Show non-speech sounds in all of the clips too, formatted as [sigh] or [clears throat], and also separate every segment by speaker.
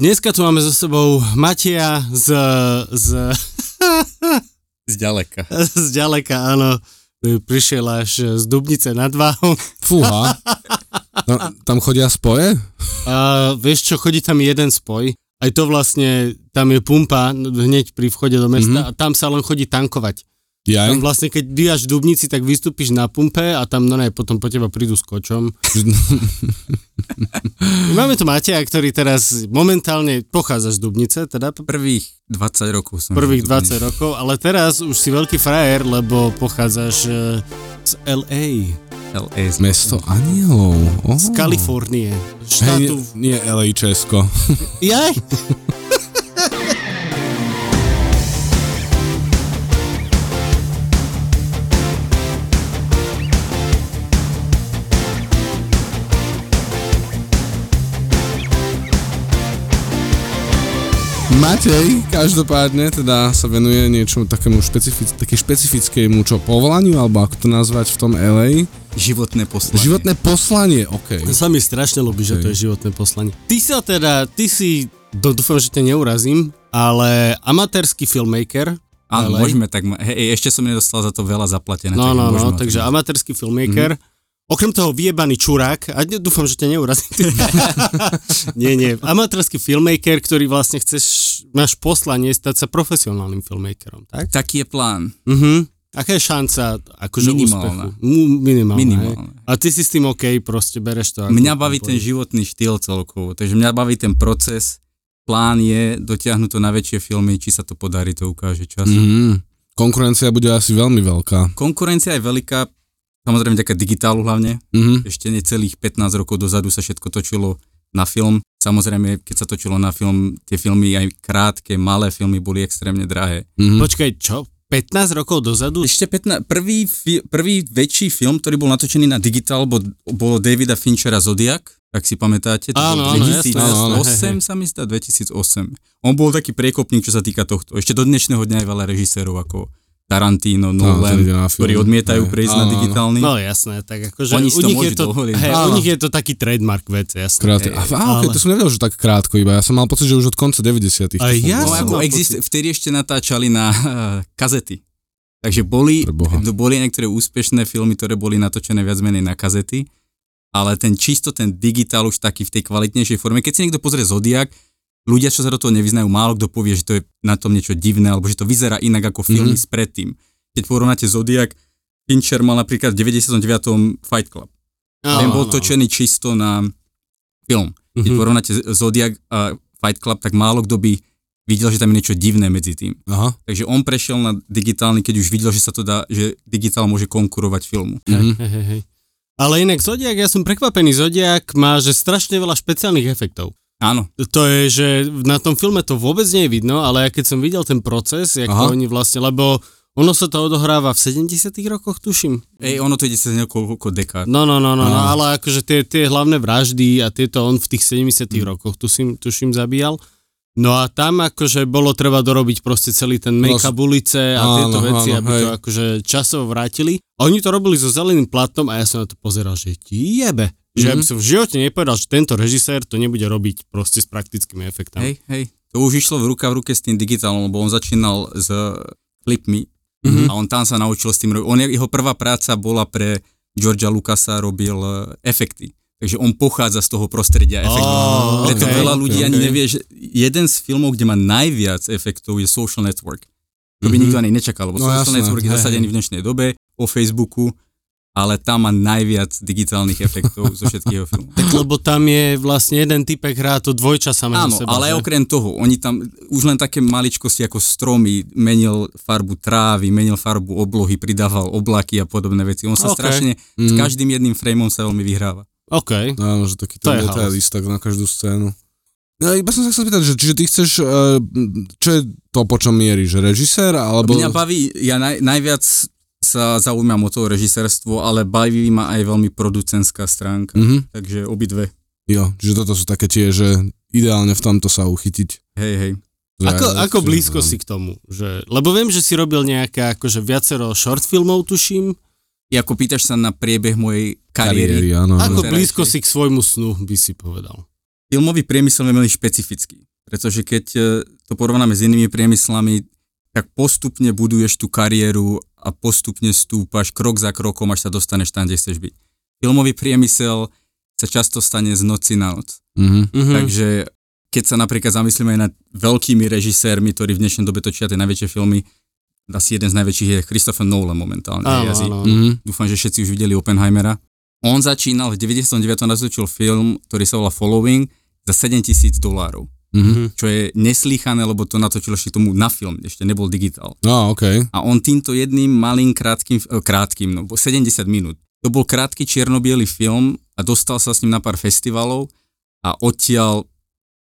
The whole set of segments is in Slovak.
Speaker 1: Dneska tu máme so sebou Matia z... z...
Speaker 2: Zďaleka.
Speaker 1: z ďaleka, áno. Prišiel až z Dubnice nad Váhom.
Speaker 3: Fúha. No, tam chodia spoje?
Speaker 1: A vieš čo, chodí tam jeden spoj. Aj to vlastne, tam je pumpa hneď pri vchode do mesta mm-hmm. a tam sa len chodí tankovať.
Speaker 3: Ja?
Speaker 1: Tam vlastne, keď díjaš v Dubnici, tak vystúpiš na pumpe a tam no ne, potom po teba prídu s kočom. [laughs] Máme tu Mateja, ktorý teraz momentálne pochádza z Dubnice, teda
Speaker 2: Prvých 20 rokov som.
Speaker 1: prvých
Speaker 2: žil v
Speaker 1: 20
Speaker 2: Dubni.
Speaker 1: rokov, ale teraz už si veľký frajer, lebo pochádzaš e, z LA,
Speaker 2: LA.
Speaker 3: Mesto anielov. Oh.
Speaker 1: z Kalifornie, štátu...
Speaker 3: nie, nie LA Česko.
Speaker 1: Jaj? [laughs]
Speaker 3: Matej každopádne teda sa venuje niečomu takému špecific, také špecifickému čo povolaniu, alebo ako to nazvať v tom LA.
Speaker 2: Životné poslanie.
Speaker 3: Životné poslanie, OK.
Speaker 1: To sa mi strašne ľúbi, že to je životné poslanie. Ty sa teda, ty si, do- dúfam, že ťa neurazím, ale amatérsky filmmaker.
Speaker 2: Áno,
Speaker 1: LA.
Speaker 2: môžeme tak, hej, ešte som nedostal za to veľa zaplatené.
Speaker 1: No,
Speaker 2: takže
Speaker 1: no, no, takže amatérsky filmmaker. Okrem toho vyjebaný čurák, a dúfam, že ťa neurazím. [laughs] nie, nie, amatérsky filmmaker, ktorý vlastne chceš, máš poslanie stať sa profesionálnym filmmakerom, tak?
Speaker 2: Taký je plán.
Speaker 1: Mhm. Aká je šanca akože
Speaker 2: Minimálna.
Speaker 1: úspechu? Mu, minimálna.
Speaker 2: Minimálna.
Speaker 1: hej? A ty si s tým OK, proste bereš to. ako-
Speaker 2: Mňa baví ten životný štýl celkovo, takže mňa baví ten proces. Plán je dotiahnuť to na väčšie filmy, či sa to podarí, to ukáže čas.
Speaker 3: Mm. Konkurencia bude asi veľmi veľká.
Speaker 2: Konkurencia je veľká, samozrejme vďaka digitálu hlavne.
Speaker 3: Mhm.
Speaker 2: Ešte necelých 15 rokov dozadu sa všetko točilo na film. Samozrejme, keď sa točilo na film, tie filmy aj krátke, malé filmy boli extrémne drahé.
Speaker 3: Mhm.
Speaker 1: Počkaj, čo? 15 rokov dozadu?
Speaker 2: Ešte 15, prvý, fi, prvý väčší film, ktorý bol natočený na digitál, bol, bolo Davida Finchera Zodiak, ak si pamätáte. To
Speaker 1: Áno,
Speaker 2: bol
Speaker 1: áno,
Speaker 2: 2008
Speaker 1: jasné, jasné, hej, hej.
Speaker 2: sa mi zdá, 2008. On bol taký priekopník, čo sa týka tohto. Ešte do dnešného dňa je veľa režisérov ako Tarantino, Nolan,
Speaker 3: film.
Speaker 2: ktorí odmietajú
Speaker 3: Hej,
Speaker 2: prejsť
Speaker 3: áno,
Speaker 2: na digitálny.
Speaker 1: No jasné, tak akože
Speaker 2: Oni
Speaker 1: u nich je to,
Speaker 2: dovoliť.
Speaker 1: hej, u nich je to taký trademark vec, jasné.
Speaker 3: Krát,
Speaker 2: Hej,
Speaker 3: a, a, okay,
Speaker 1: ale-
Speaker 3: to som nevedel, že tak krátko iba. Ja som mal pocit, že už od konca 90
Speaker 1: Aj ja
Speaker 2: No ako exist, vtedy ešte natáčali na uh, kazety. Takže boli, boli niektoré úspešné filmy, ktoré boli natočené viac menej na kazety, ale ten čisto ten digitál už taký v tej kvalitnejšej forme. Keď si niekto pozrie Zodiak, ľudia, čo sa do toho nevyznajú, málo kto povie, že to je na tom niečo divné, alebo že to vyzerá inak ako filmy
Speaker 3: Mhm.
Speaker 2: mm-hmm. predtým. Keď porovnáte Zodiak, Fincher mal napríklad v 99. Fight Club.
Speaker 1: Áno,
Speaker 2: Ten bol točený čisto na film. Keď
Speaker 1: Mhm.
Speaker 2: porovnáte Zodiak a Fight Club, tak málo kto by videl, že tam je niečo divné medzi tým.
Speaker 3: Aha.
Speaker 2: Takže on prešiel na digitálny, keď už videl, že sa to dá, že digitál môže konkurovať filmu.
Speaker 3: Mhm.
Speaker 1: Hej, hej, hej. Ale inak Zodiak, ja som prekvapený, Zodiak má že strašne veľa špeciálnych efektov.
Speaker 2: Áno,
Speaker 1: To je, že na tom filme to vôbec nie je vidno, ale ja keď som videl ten proces, ako oni vlastne, lebo ono sa to odohráva v 70 rokoch, tuším.
Speaker 2: Ej, ono to ide cez niekoľko dekád.
Speaker 1: No, no, no, no, no ale akože tie, tie hlavné vraždy a tieto on v tých 70 rokoch, tuším, tuším, zabíjal. No a tam akože bolo treba dorobiť proste celý ten make-up ulice a
Speaker 3: Áno,
Speaker 1: tieto veci,
Speaker 3: áno,
Speaker 1: aby to
Speaker 3: hej.
Speaker 1: akože časovo vrátili. A oni to robili so zeleným platnom a ja som na to pozeral, že jebe. Že ja by som v živote nepovedal, že tento režisér to nebude robiť proste s praktickými efektami.
Speaker 2: Hej, hej. To už išlo v ruka v ruke s tým digitálom, lebo on začínal s klipmi
Speaker 1: Mhm.
Speaker 2: a on tam sa naučil s tým robiť. On, jeho prvá práca bola pre Georgia Lucasa, robil e, efekty. Takže on pochádza z toho prostredia efektov. Preto
Speaker 1: okej,
Speaker 2: veľa ľudí
Speaker 3: okej,
Speaker 2: ani nevie, že jeden z filmov, kde má najviac efektov je Social Network. To by
Speaker 3: Mhm.
Speaker 2: nikto ani nečakal, lebo
Speaker 3: No
Speaker 2: Social
Speaker 3: jasné,
Speaker 2: Network je zasadený v dnešnej dobe o Facebooku, ale tam má najviac digitálnych efektov zo všetkých jeho filmov. [laughs]
Speaker 1: Tak lebo tam je vlastne jeden typek hrá to dvojčasa medzi
Speaker 2: Áno,
Speaker 1: seba.
Speaker 2: ale
Speaker 1: že?
Speaker 2: okrem toho, oni tam už len také maličkosti ako stromy, menil farbu trávy, menil farbu oblohy, pridával oblaky a podobné veci. On sa
Speaker 1: Ok.
Speaker 2: strašne, s
Speaker 3: Mhm.
Speaker 2: každým jedným frameom sa veľmi vyhráva.
Speaker 1: OK.
Speaker 3: Áno, že taký
Speaker 1: To
Speaker 3: ten
Speaker 1: je
Speaker 3: detailist tak na každú scénu. No iba som sa chcel spýtať, že čiže ty chceš, uh, čo je to, po čom mieríš, že režisér, alebo...
Speaker 2: Mňa baví, ja naj, najviac sa zaujímam o to režisérstvo, ale baví ma aj veľmi producentská stránka.
Speaker 3: Mhm,
Speaker 2: Takže obidve.
Speaker 3: jo, čiže toto sú také tie, že ideálne v tomto sa uchytiť.
Speaker 2: Hej, hej.
Speaker 3: Že
Speaker 1: Ako,
Speaker 3: ja-
Speaker 1: ako
Speaker 3: že-
Speaker 1: blízko si k tomu? Že, lebo viem, že si robil nejaké akože viacero short filmov, tuším.
Speaker 2: Ako pýtaš sa na priebeh mojej kariéry,
Speaker 3: Kariéry, áno. áno.
Speaker 1: Ako blízko si k svojmu snu, by si povedal.
Speaker 2: filmový priemysel je veľmi špecifický. pretože keď e, to porovnáme s inými priemyslami, tak postupne buduješ tú kariéru a postupne stúpaš krok za krokom, až sa dostaneš tam, kde chceš byť. Filmový priemysel sa často stane z noci na noc.
Speaker 3: Mhm.
Speaker 1: Mhm.
Speaker 2: Takže keď sa napríklad zamyslíme aj nad veľkými režisérmi, ktorí v dnešnej dobe točia tie najväčšie filmy, asi jeden z najväčších je Christopher Nolan momentálne.
Speaker 1: Áno, áno.
Speaker 3: Mhm.
Speaker 2: Dúfam, že všetci už videli Oppenheimera. On začínal v 99. natočil film, ktorý sa volá Following za 7000 dolárov.
Speaker 3: Mhm.
Speaker 2: Čo je neslýchané, lebo to natočil ešte tomu na film, ešte nebol digitál.
Speaker 3: No, okej.
Speaker 2: A on týmto jedným malým krátkým, eh, krátkým, no 70 minút. To bol krátky čierno film a dostal sa s ním na pár festivalov a odtiaľ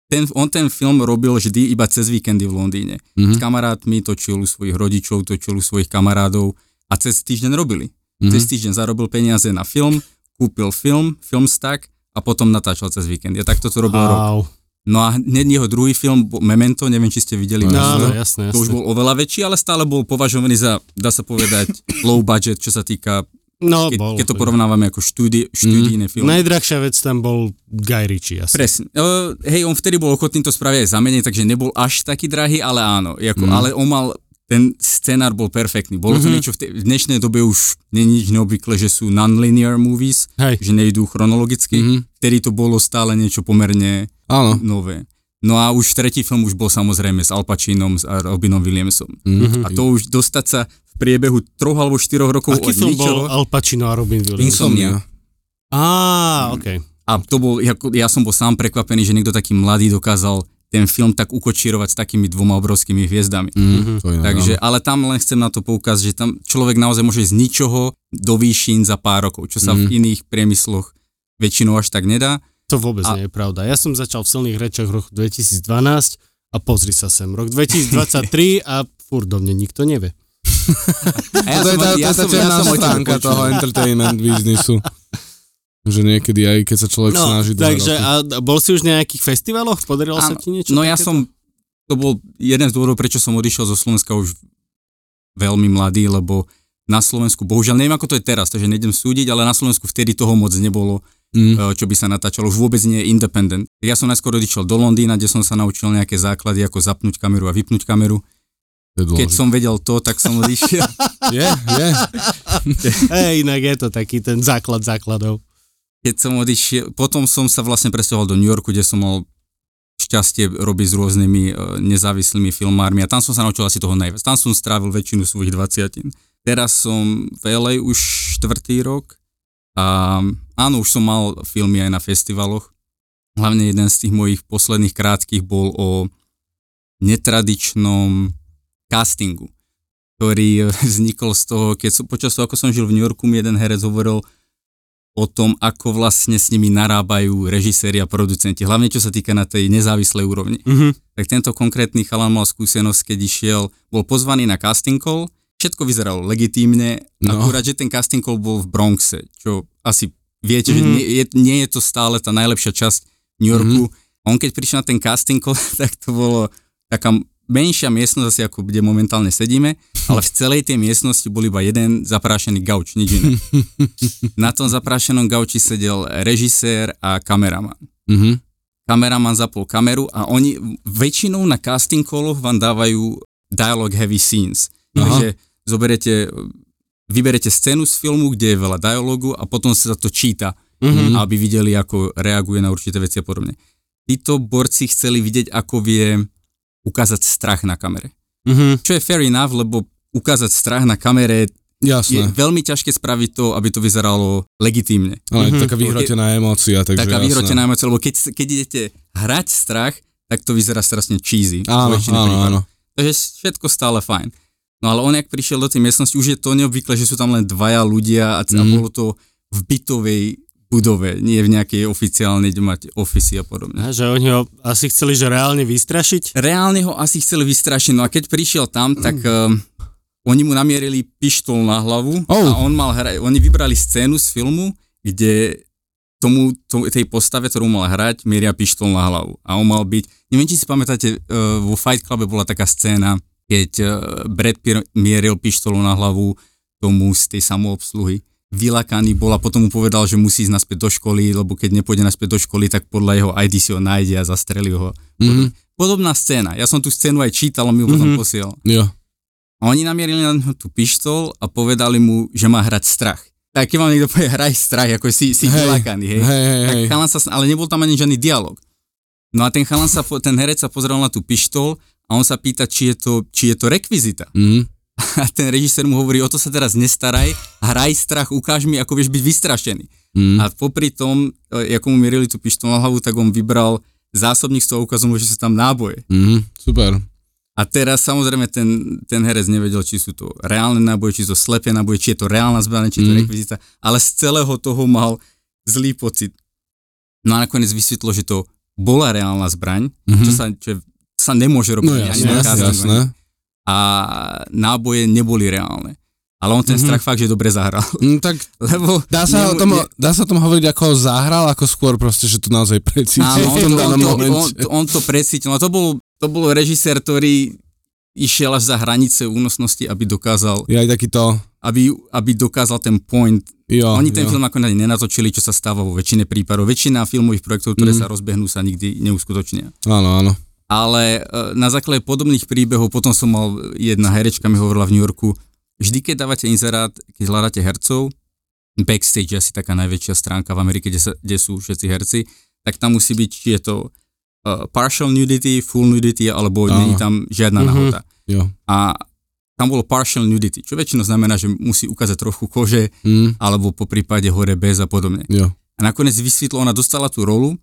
Speaker 2: ten, on ten film robil vždy iba cez víkendy v Londýne. S
Speaker 3: Mhm.
Speaker 2: kamarátmi točil u svojich rodičov, točil u svojich kamarádov a cez týždeň robili.
Speaker 3: Mhm.
Speaker 2: Cez týždeň zarobil peniaze na film, kúpil film, filmstack a potom natáčal cez víkend. Ja takto to robil rok. No a hneď jeho druhý film, Memento, neviem, či ste videli.
Speaker 3: No,
Speaker 1: No, áno, jasné,
Speaker 2: To už
Speaker 1: jasné.
Speaker 2: bol oveľa väčší, ale stále bol považovaný za, dá sa povedať, [laughs] low budget, čo sa týka,
Speaker 1: No,
Speaker 2: keď,
Speaker 1: bol.
Speaker 2: keď to porovnávame ako štúdi, štúdijné filmy.
Speaker 1: Najdrahšia vec tam bol Guy Ritchie asi.
Speaker 2: Presne. Uh, hej, on vtedy bol ochotný to spraviť aj za menej, takže nebol až taký drahý, ale áno. Jako,
Speaker 3: Mm.
Speaker 2: Ale on mal, ten scenár bol perfektný. Bolo to
Speaker 1: Mhm.
Speaker 2: niečo, v, tej, v dnešnej dobe už je nič neobvykle, že sú non-linear movies,
Speaker 1: Hej.
Speaker 2: že nejdú chronologicky.
Speaker 3: Mhm.
Speaker 2: Vtedy to bolo stále niečo pomerne
Speaker 3: Áno.
Speaker 2: nové. No a už tretí film už bol samozrejme s Al Pacinom a Robinom Williamsom.
Speaker 3: Mhm.
Speaker 2: A to už dostať sa v priebehu troch alebo štyroch rokov
Speaker 1: Aký
Speaker 2: od
Speaker 1: film
Speaker 2: ničoho.
Speaker 1: bol Al Pacino a Robin Williams?
Speaker 2: Insomnia.
Speaker 1: Á, okej.
Speaker 2: A to bol, ako- ja som bol sám prekvapený, že niekto taký mladý dokázal ten film tak ukočírovať s takými dvoma obrovskými hviezdami.
Speaker 3: Mhm. To je,
Speaker 2: Takže, ale tam len chcem na to poukázať, že tam človek naozaj môže z ničoho do výšin za pár rokov, čo sa
Speaker 3: Mhm.
Speaker 2: v iných priemysloch väčšinou až tak nedá.
Speaker 1: To vôbec
Speaker 2: A-
Speaker 1: nie je pravda. Ja som začal v silných rečiach v roku 2012 a pozri sa sem. Rok 2023 a furt do mne nikto nevie. [laughs]
Speaker 2: A
Speaker 3: to je tá,
Speaker 2: ja
Speaker 3: tá, tá
Speaker 2: som- ja
Speaker 3: temná
Speaker 2: som o tebe
Speaker 3: stránka
Speaker 2: počul.
Speaker 3: toho entertainment biznisu. [laughs] Že niekedy aj keď sa človek
Speaker 1: No,
Speaker 3: snaží
Speaker 1: takže
Speaker 3: roky.
Speaker 1: a bol si už na nejakých festivaloch? Podarilo sa
Speaker 2: Áno.
Speaker 1: ti niečo?
Speaker 2: No ja
Speaker 1: takéto?
Speaker 2: som, to bol jeden z dôvodov, prečo som odišiel zo Slovenska už veľmi mladý, lebo na Slovensku, bohužiaľ neviem ako to je teraz, takže nejdem súdiť, ale na Slovensku vtedy toho moc nebolo,
Speaker 3: Mm.
Speaker 2: e, čo by sa natáčalo, už vôbec nie je independent. Ja som najskôr odišiel do Londýna, kde som sa naučil nejaké základy, ako zapnúť kameru a vypnúť kameru. Keď som vedel to, tak som odišiel. [laughs]
Speaker 3: Je, je.
Speaker 1: Hej, [laughs] inak je to taký ten základ základov.
Speaker 2: Keď som odišiel, potom som sa vlastne presťahoval do New Yorku, kde som mal šťastie robiť s rôznymi e, nezávislými filmármi a tam som sa naučil asi toho najviac. Tam som strávil väčšinu svojich 20. Teraz som v LA už štvrtý rok a áno, už som mal filmy aj na festivaloch. Hlavne jeden z tých mojich posledných krátkých bol o netradičnom castingu, ktorý [laughs] vznikol z toho, keď som, počas toho, ako som žil v New Yorku, mi jeden herec hovoril o tom, ako vlastne s nimi narábajú režiséri a producenti, hlavne čo sa týka na tej nezávislej úrovni.
Speaker 1: Mhm.
Speaker 2: Tak tento konkrétny chalan mal skúsenosť, keď išiel, bol pozvaný na casting call, všetko vyzeralo legitímne,
Speaker 3: No.
Speaker 2: akurát, že ten casting call bol v Bronxe, čo asi viete,
Speaker 1: Mhm.
Speaker 2: že nie je, nie je to stále tá najlepšia časť New Yorku. On keď prišiel na ten casting call, [laughs] tak to bolo taká menšia miestnosť, asi ako kde momentálne sedíme, [laughs] ale v celej tej miestnosti bol iba jeden zaprášený gauč, nič iné. [laughs] Na tom zaprášenom gauči sedel režisér a kameraman.
Speaker 3: Mhm.
Speaker 2: Kameraman zapol kameru a oni väčšinou na casting calloch vám dávajú dialogue heavy scenes.
Speaker 3: Aha.
Speaker 2: Takže zoberete, vyberete scénu z filmu, kde je veľa dialogu a potom sa to číta,
Speaker 1: Mhm.
Speaker 2: aby videli, ako reaguje na určité veci a podobne. Títo borci chceli vidieť, ako vie ukázať strach na kamere.
Speaker 1: Mhm.
Speaker 2: Čo je fair enough, lebo ukázať strach na kamere je
Speaker 3: Jasné.
Speaker 2: veľmi ťažké spraviť to, aby to vyzeralo legitímne.
Speaker 3: Ale
Speaker 1: Mhm.
Speaker 3: taká vyhrotená emócia, takže
Speaker 2: Taká
Speaker 3: jasné.
Speaker 2: vyhrotená emócia, lebo keď, keď idete hrať strach, tak to vyzerá strašne cheesy.
Speaker 3: Áno, áno, áno.
Speaker 2: Takže všetko stále fajn. No ale on, jak prišiel do tej miestnosti, už je to neobvykle, že sú tam len dvaja ľudia a, a
Speaker 3: Mhm.
Speaker 2: bolo to v bytovej budove, nie v nejakej oficiálnej, kde máte ofisy a podobne.
Speaker 1: A že oni ho asi chceli, že reálne vystrašiť?
Speaker 2: Reálne ho asi chceli vystrašiť, no a keď prišiel tam, tak um, oni mu namierili pištol na hlavu
Speaker 3: Oh.
Speaker 2: a on mal hrať, oni vybrali scénu z filmu, kde tomu, to, tej postave, ktorú mal hrať, mieria pištol na hlavu. A on mal byť, neviem, či si pamätáte, uh, vo Fight Clube bola taká scéna, keď uh, Brad Pitt mieril pištolu na hlavu tomu z tej samoobsluhy. Vylakaný bol a potom mu povedal, že musí ísť naspäť do školy, lebo keď nepôjde naspäť do školy, tak podľa jeho ID si ho nájde a zastrelí ho.
Speaker 3: Mhm.
Speaker 2: Podobná scéna. Ja som tú scénu aj čítal, mi ju potom
Speaker 1: Mhm.
Speaker 2: posielal.
Speaker 3: Jo.
Speaker 2: A oni namierili na neho tú pištol a povedali mu, že má hrať strach. Tak keď vám niekto povie, hraj strach, ako si, si
Speaker 3: Hej,
Speaker 2: vylakaný, hej.
Speaker 3: Hej, hej,
Speaker 2: Tak
Speaker 3: hej.
Speaker 2: chalan sa, ale nebol tam ani žiadny dialog. No a ten chalan sa, ten herec sa pozrel na tú pištol a on sa pýta, či je to, či je to rekvizita.
Speaker 3: Mhm.
Speaker 2: A [laughs] ten režisér mu hovorí, o to sa teraz nestaraj, hraj strach, ukáž mi, ako vieš byť vystrašený.
Speaker 3: Mhm.
Speaker 2: A popri tom, e, ako mu mierili tú pištol na hlavu, tak on vybral zásobník z toho ukazom, že sú tam náboje.
Speaker 3: Mhm. Super.
Speaker 2: A teraz samozrejme ten, ten herec nevedel, či sú to reálne náboje, či sú to slepé náboje, či je to reálna zbraň, či je to
Speaker 3: Mm.
Speaker 2: rekvizita, ale z celého toho mal zlý pocit. No a nakoniec vysvetlo, že to bola reálna zbraň,
Speaker 3: Mhm.
Speaker 2: čo, sa, čo sa nemôže robiť
Speaker 3: No jasné, jasné, jasné.
Speaker 2: A náboje neboli reálne. Ale on ten
Speaker 1: Mhm.
Speaker 2: strach fakt, že dobre zahral.
Speaker 3: Mm, tak [laughs]
Speaker 2: Lebo
Speaker 3: dá sa, o
Speaker 2: nemu-
Speaker 3: tom,
Speaker 2: ne-
Speaker 3: dá sa o tom hovoriť ako zahral, ako skôr proste, že to naozaj precítil
Speaker 2: Áno, on, to, on, to, on, to, on to precítil. No to bol, to bol režisér, ktorý išiel až za hranice únosnosti, aby dokázal,
Speaker 3: Je aj takýto,
Speaker 2: aby, aby dokázal ten point.
Speaker 3: jo,
Speaker 2: Oni ten
Speaker 3: jo.
Speaker 2: film ako nenatočili, čo sa stáva vo väčšine prípadov. Väčšina filmových projektov, ktoré
Speaker 3: Mhm.
Speaker 2: sa rozbehnú, sa nikdy neuskutočnia.
Speaker 3: Áno, áno.
Speaker 2: Ale e, na základe podobných príbehov, potom som mal, jedna herečka mi hovorila v New Yorku, vždy keď dávate inzerát, keď hľadáte hercov, backstage asi taká najväčšia stránka v Amerike, kde, sa, kde sú všetci herci, tak tam musí byť, či je to uh, partial nudity, full nudity, alebo
Speaker 3: Áno.
Speaker 2: není tam žiadna
Speaker 1: Mhm.
Speaker 2: nahota.
Speaker 3: Jo.
Speaker 2: A tam bolo partial nudity, čo väčšinou znamená, že musí ukázať trochu kože,
Speaker 3: Mm,
Speaker 2: alebo po prípade hore bez a podobne.
Speaker 3: jo.
Speaker 2: A nakoniec vysvetlo, ona dostala tú rolu,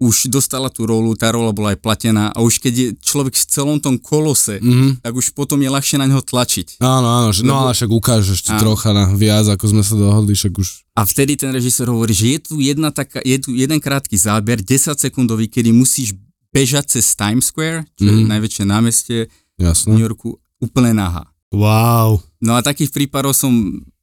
Speaker 2: už dostala tú rolu, tá rola bola aj platená a už keď je človek v celom tom kolose,
Speaker 3: Mhm.
Speaker 2: tak už potom je ľahšie na neho tlačiť.
Speaker 3: Áno, áno, že, no ale však ukážeš ti trocha na viac, ako sme sa dohodli, však už...
Speaker 2: A vtedy ten režisér hovorí, že je tu, jedna taká, je tu jeden krátky záber, 10 sekundový, kedy musíš bežať cez Times Square, čo je
Speaker 3: Mhm.
Speaker 2: najväčšie námestie v
Speaker 3: Jasné.
Speaker 2: New Yorku, úplne nahá.
Speaker 1: Wow.
Speaker 2: No a takých prípadov som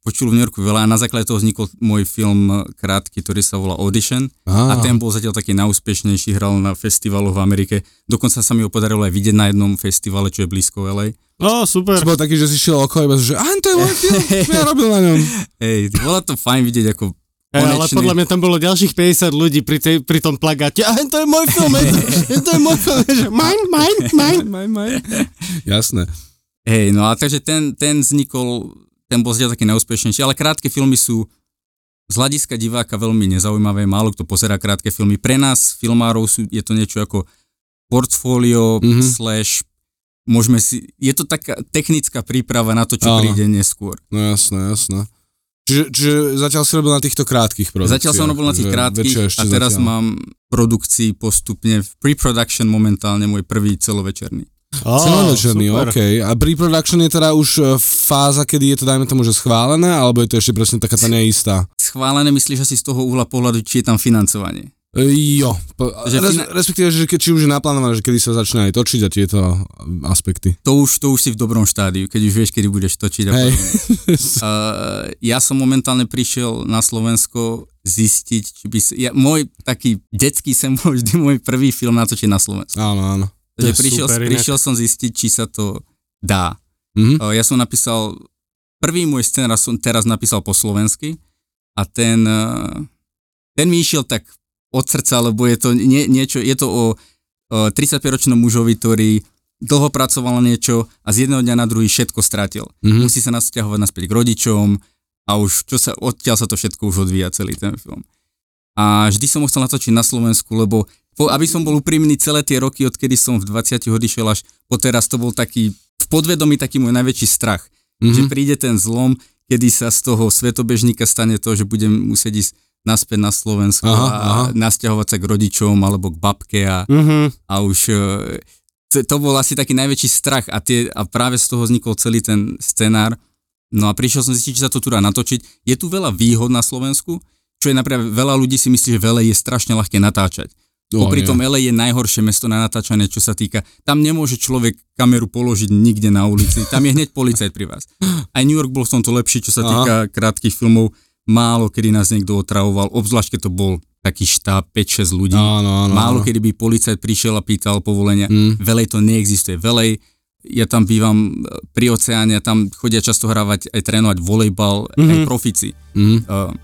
Speaker 2: počul v New Yorku veľa a na základe toho vznikol môj film eh, krátky, ktorý sa volá Audition
Speaker 3: Á,
Speaker 2: a ten bol zatiaľ taký najúspešnejší, hral na festivaloch v Amerike. Dokonca sa mi ho podarilo aj vidieť na jednom festivale, čo je blízko LA.
Speaker 1: Ó, super.
Speaker 3: si bol taký, že si šiel okolo iba, že a to je môj film, čo ja [laughs] robil na ňom.
Speaker 2: Hej, bolo to fajn vidieť ako
Speaker 1: Hej, ale podľa mňa tam bolo ďalších 50 ľudí pri, tej, pri tom plagáte. A to je môj film, hej, to, [laughs] to je môj film. Že Mine, mine, mine. [laughs]
Speaker 3: Maj, maj. Jasné.
Speaker 2: Hej, no a takže ten, ten vznikol, ten bol zatiaľ taký najúspešnejší, ale krátke filmy sú z hľadiska diváka veľmi nezaujímavé, málo kto pozerá krátke filmy. Pre nás, filmárov, sú, je to niečo ako portfólio
Speaker 3: Mhm.
Speaker 2: mm-hmm. slash môžeme si, je to taká technická príprava na to, čo
Speaker 3: Áno.
Speaker 2: príde neskôr.
Speaker 3: No jasné, jasné. Čiže, čiže zatiaľ si robil na týchto krátkých produkciách.
Speaker 2: Zatiaľ som robil na tých
Speaker 3: väčšie
Speaker 2: a teraz
Speaker 3: zatiaľ.
Speaker 2: mám produkcii postupne v pre-production momentálne môj prvý celovečerný.
Speaker 3: Celovečerný,
Speaker 1: super.
Speaker 3: OK. A pre-production je teda už e, fáza, kedy je to, dajme tomu, že schválené, alebo je to ešte presne taká tá neistá?
Speaker 2: Schválené myslíš asi z toho uhla pohľadu, či je tam financovanie.
Speaker 3: E, jo.
Speaker 2: Že
Speaker 3: res,
Speaker 2: fina-
Speaker 3: respektíve, že ke- či už je naplánované, že kedy sa začne aj točiť a tieto aspekty.
Speaker 2: To už, to už si v dobrom štádiu, keď už vieš, kedy budeš točiť. A
Speaker 3: Hej.
Speaker 2: Uh, [laughs] ja som momentálne prišiel na Slovensko zistiť, či by sa, ja, môj taký detský sen bol vždy môj prvý film natočiť na Slovensku.
Speaker 3: áno, áno.
Speaker 1: Je
Speaker 2: prišiel,
Speaker 1: super inak.
Speaker 2: prišiel som zistiť, či sa to dá.
Speaker 3: Mhm.
Speaker 2: Uh, ja som napísal, prvý môj scenár som teraz napísal po slovensky a ten, uh, ten mi išiel tak od srdca, lebo je to nie, niečo, je to o uh, 35-ročnom mužovi, ktorý dlho pracoval na niečo a z jedného dňa na druhý všetko stratil.
Speaker 3: Mhm.
Speaker 2: Musí sa nasťahovať naspäť k rodičom a už čo sa, odtiaľ sa to všetko už odvíja celý ten film. A vždy som ho chcel natočiť na Slovensku, lebo po, aby som bol úprimný celé tie roky, odkedy som v 20 odišiel až po teraz, to bol taký, v podvedomí taký môj najväčší strach,
Speaker 3: Mhm.
Speaker 2: že príde ten zlom, kedy sa z toho svetobežníka stane to, že budem musieť ísť naspäť na Slovensko
Speaker 3: Aha,
Speaker 2: a
Speaker 3: aha.
Speaker 2: nasťahovať sa k rodičom alebo k babke a,
Speaker 1: Mhm.
Speaker 2: a už e, to, bol asi taký najväčší strach a, tie, a práve z toho vznikol celý ten scenár. No a prišiel som zistiť, či sa to tu dá natočiť. Je tu veľa výhod na Slovensku, čo je napríklad veľa ľudí si myslí, že veľa je strašne ľahké natáčať.
Speaker 3: O,
Speaker 2: Popri
Speaker 3: nie.
Speaker 2: tom LA je najhoršie mesto na natáčanie, čo sa týka. Tam nemôže človek kameru položiť nikde na ulici. Tam je hneď policajt pri vás. Aj New York bol v tomto lepší, čo sa
Speaker 3: Aha.
Speaker 2: týka krátkých filmov. Málo kedy nás niekto otravoval, obzvlášť keď to bol taký štáb 5-6 ľudí.
Speaker 3: Áno, áno.
Speaker 2: Málo
Speaker 3: áno.
Speaker 2: kedy by policajt prišiel a pýtal povolenia.
Speaker 3: Mm.
Speaker 2: Velej to neexistuje. Velej ja tam bývam pri oceáne tam chodia často hrávať aj trénovať volejbal, mm-hmm. aj profici.
Speaker 3: Mhm.
Speaker 2: Uh,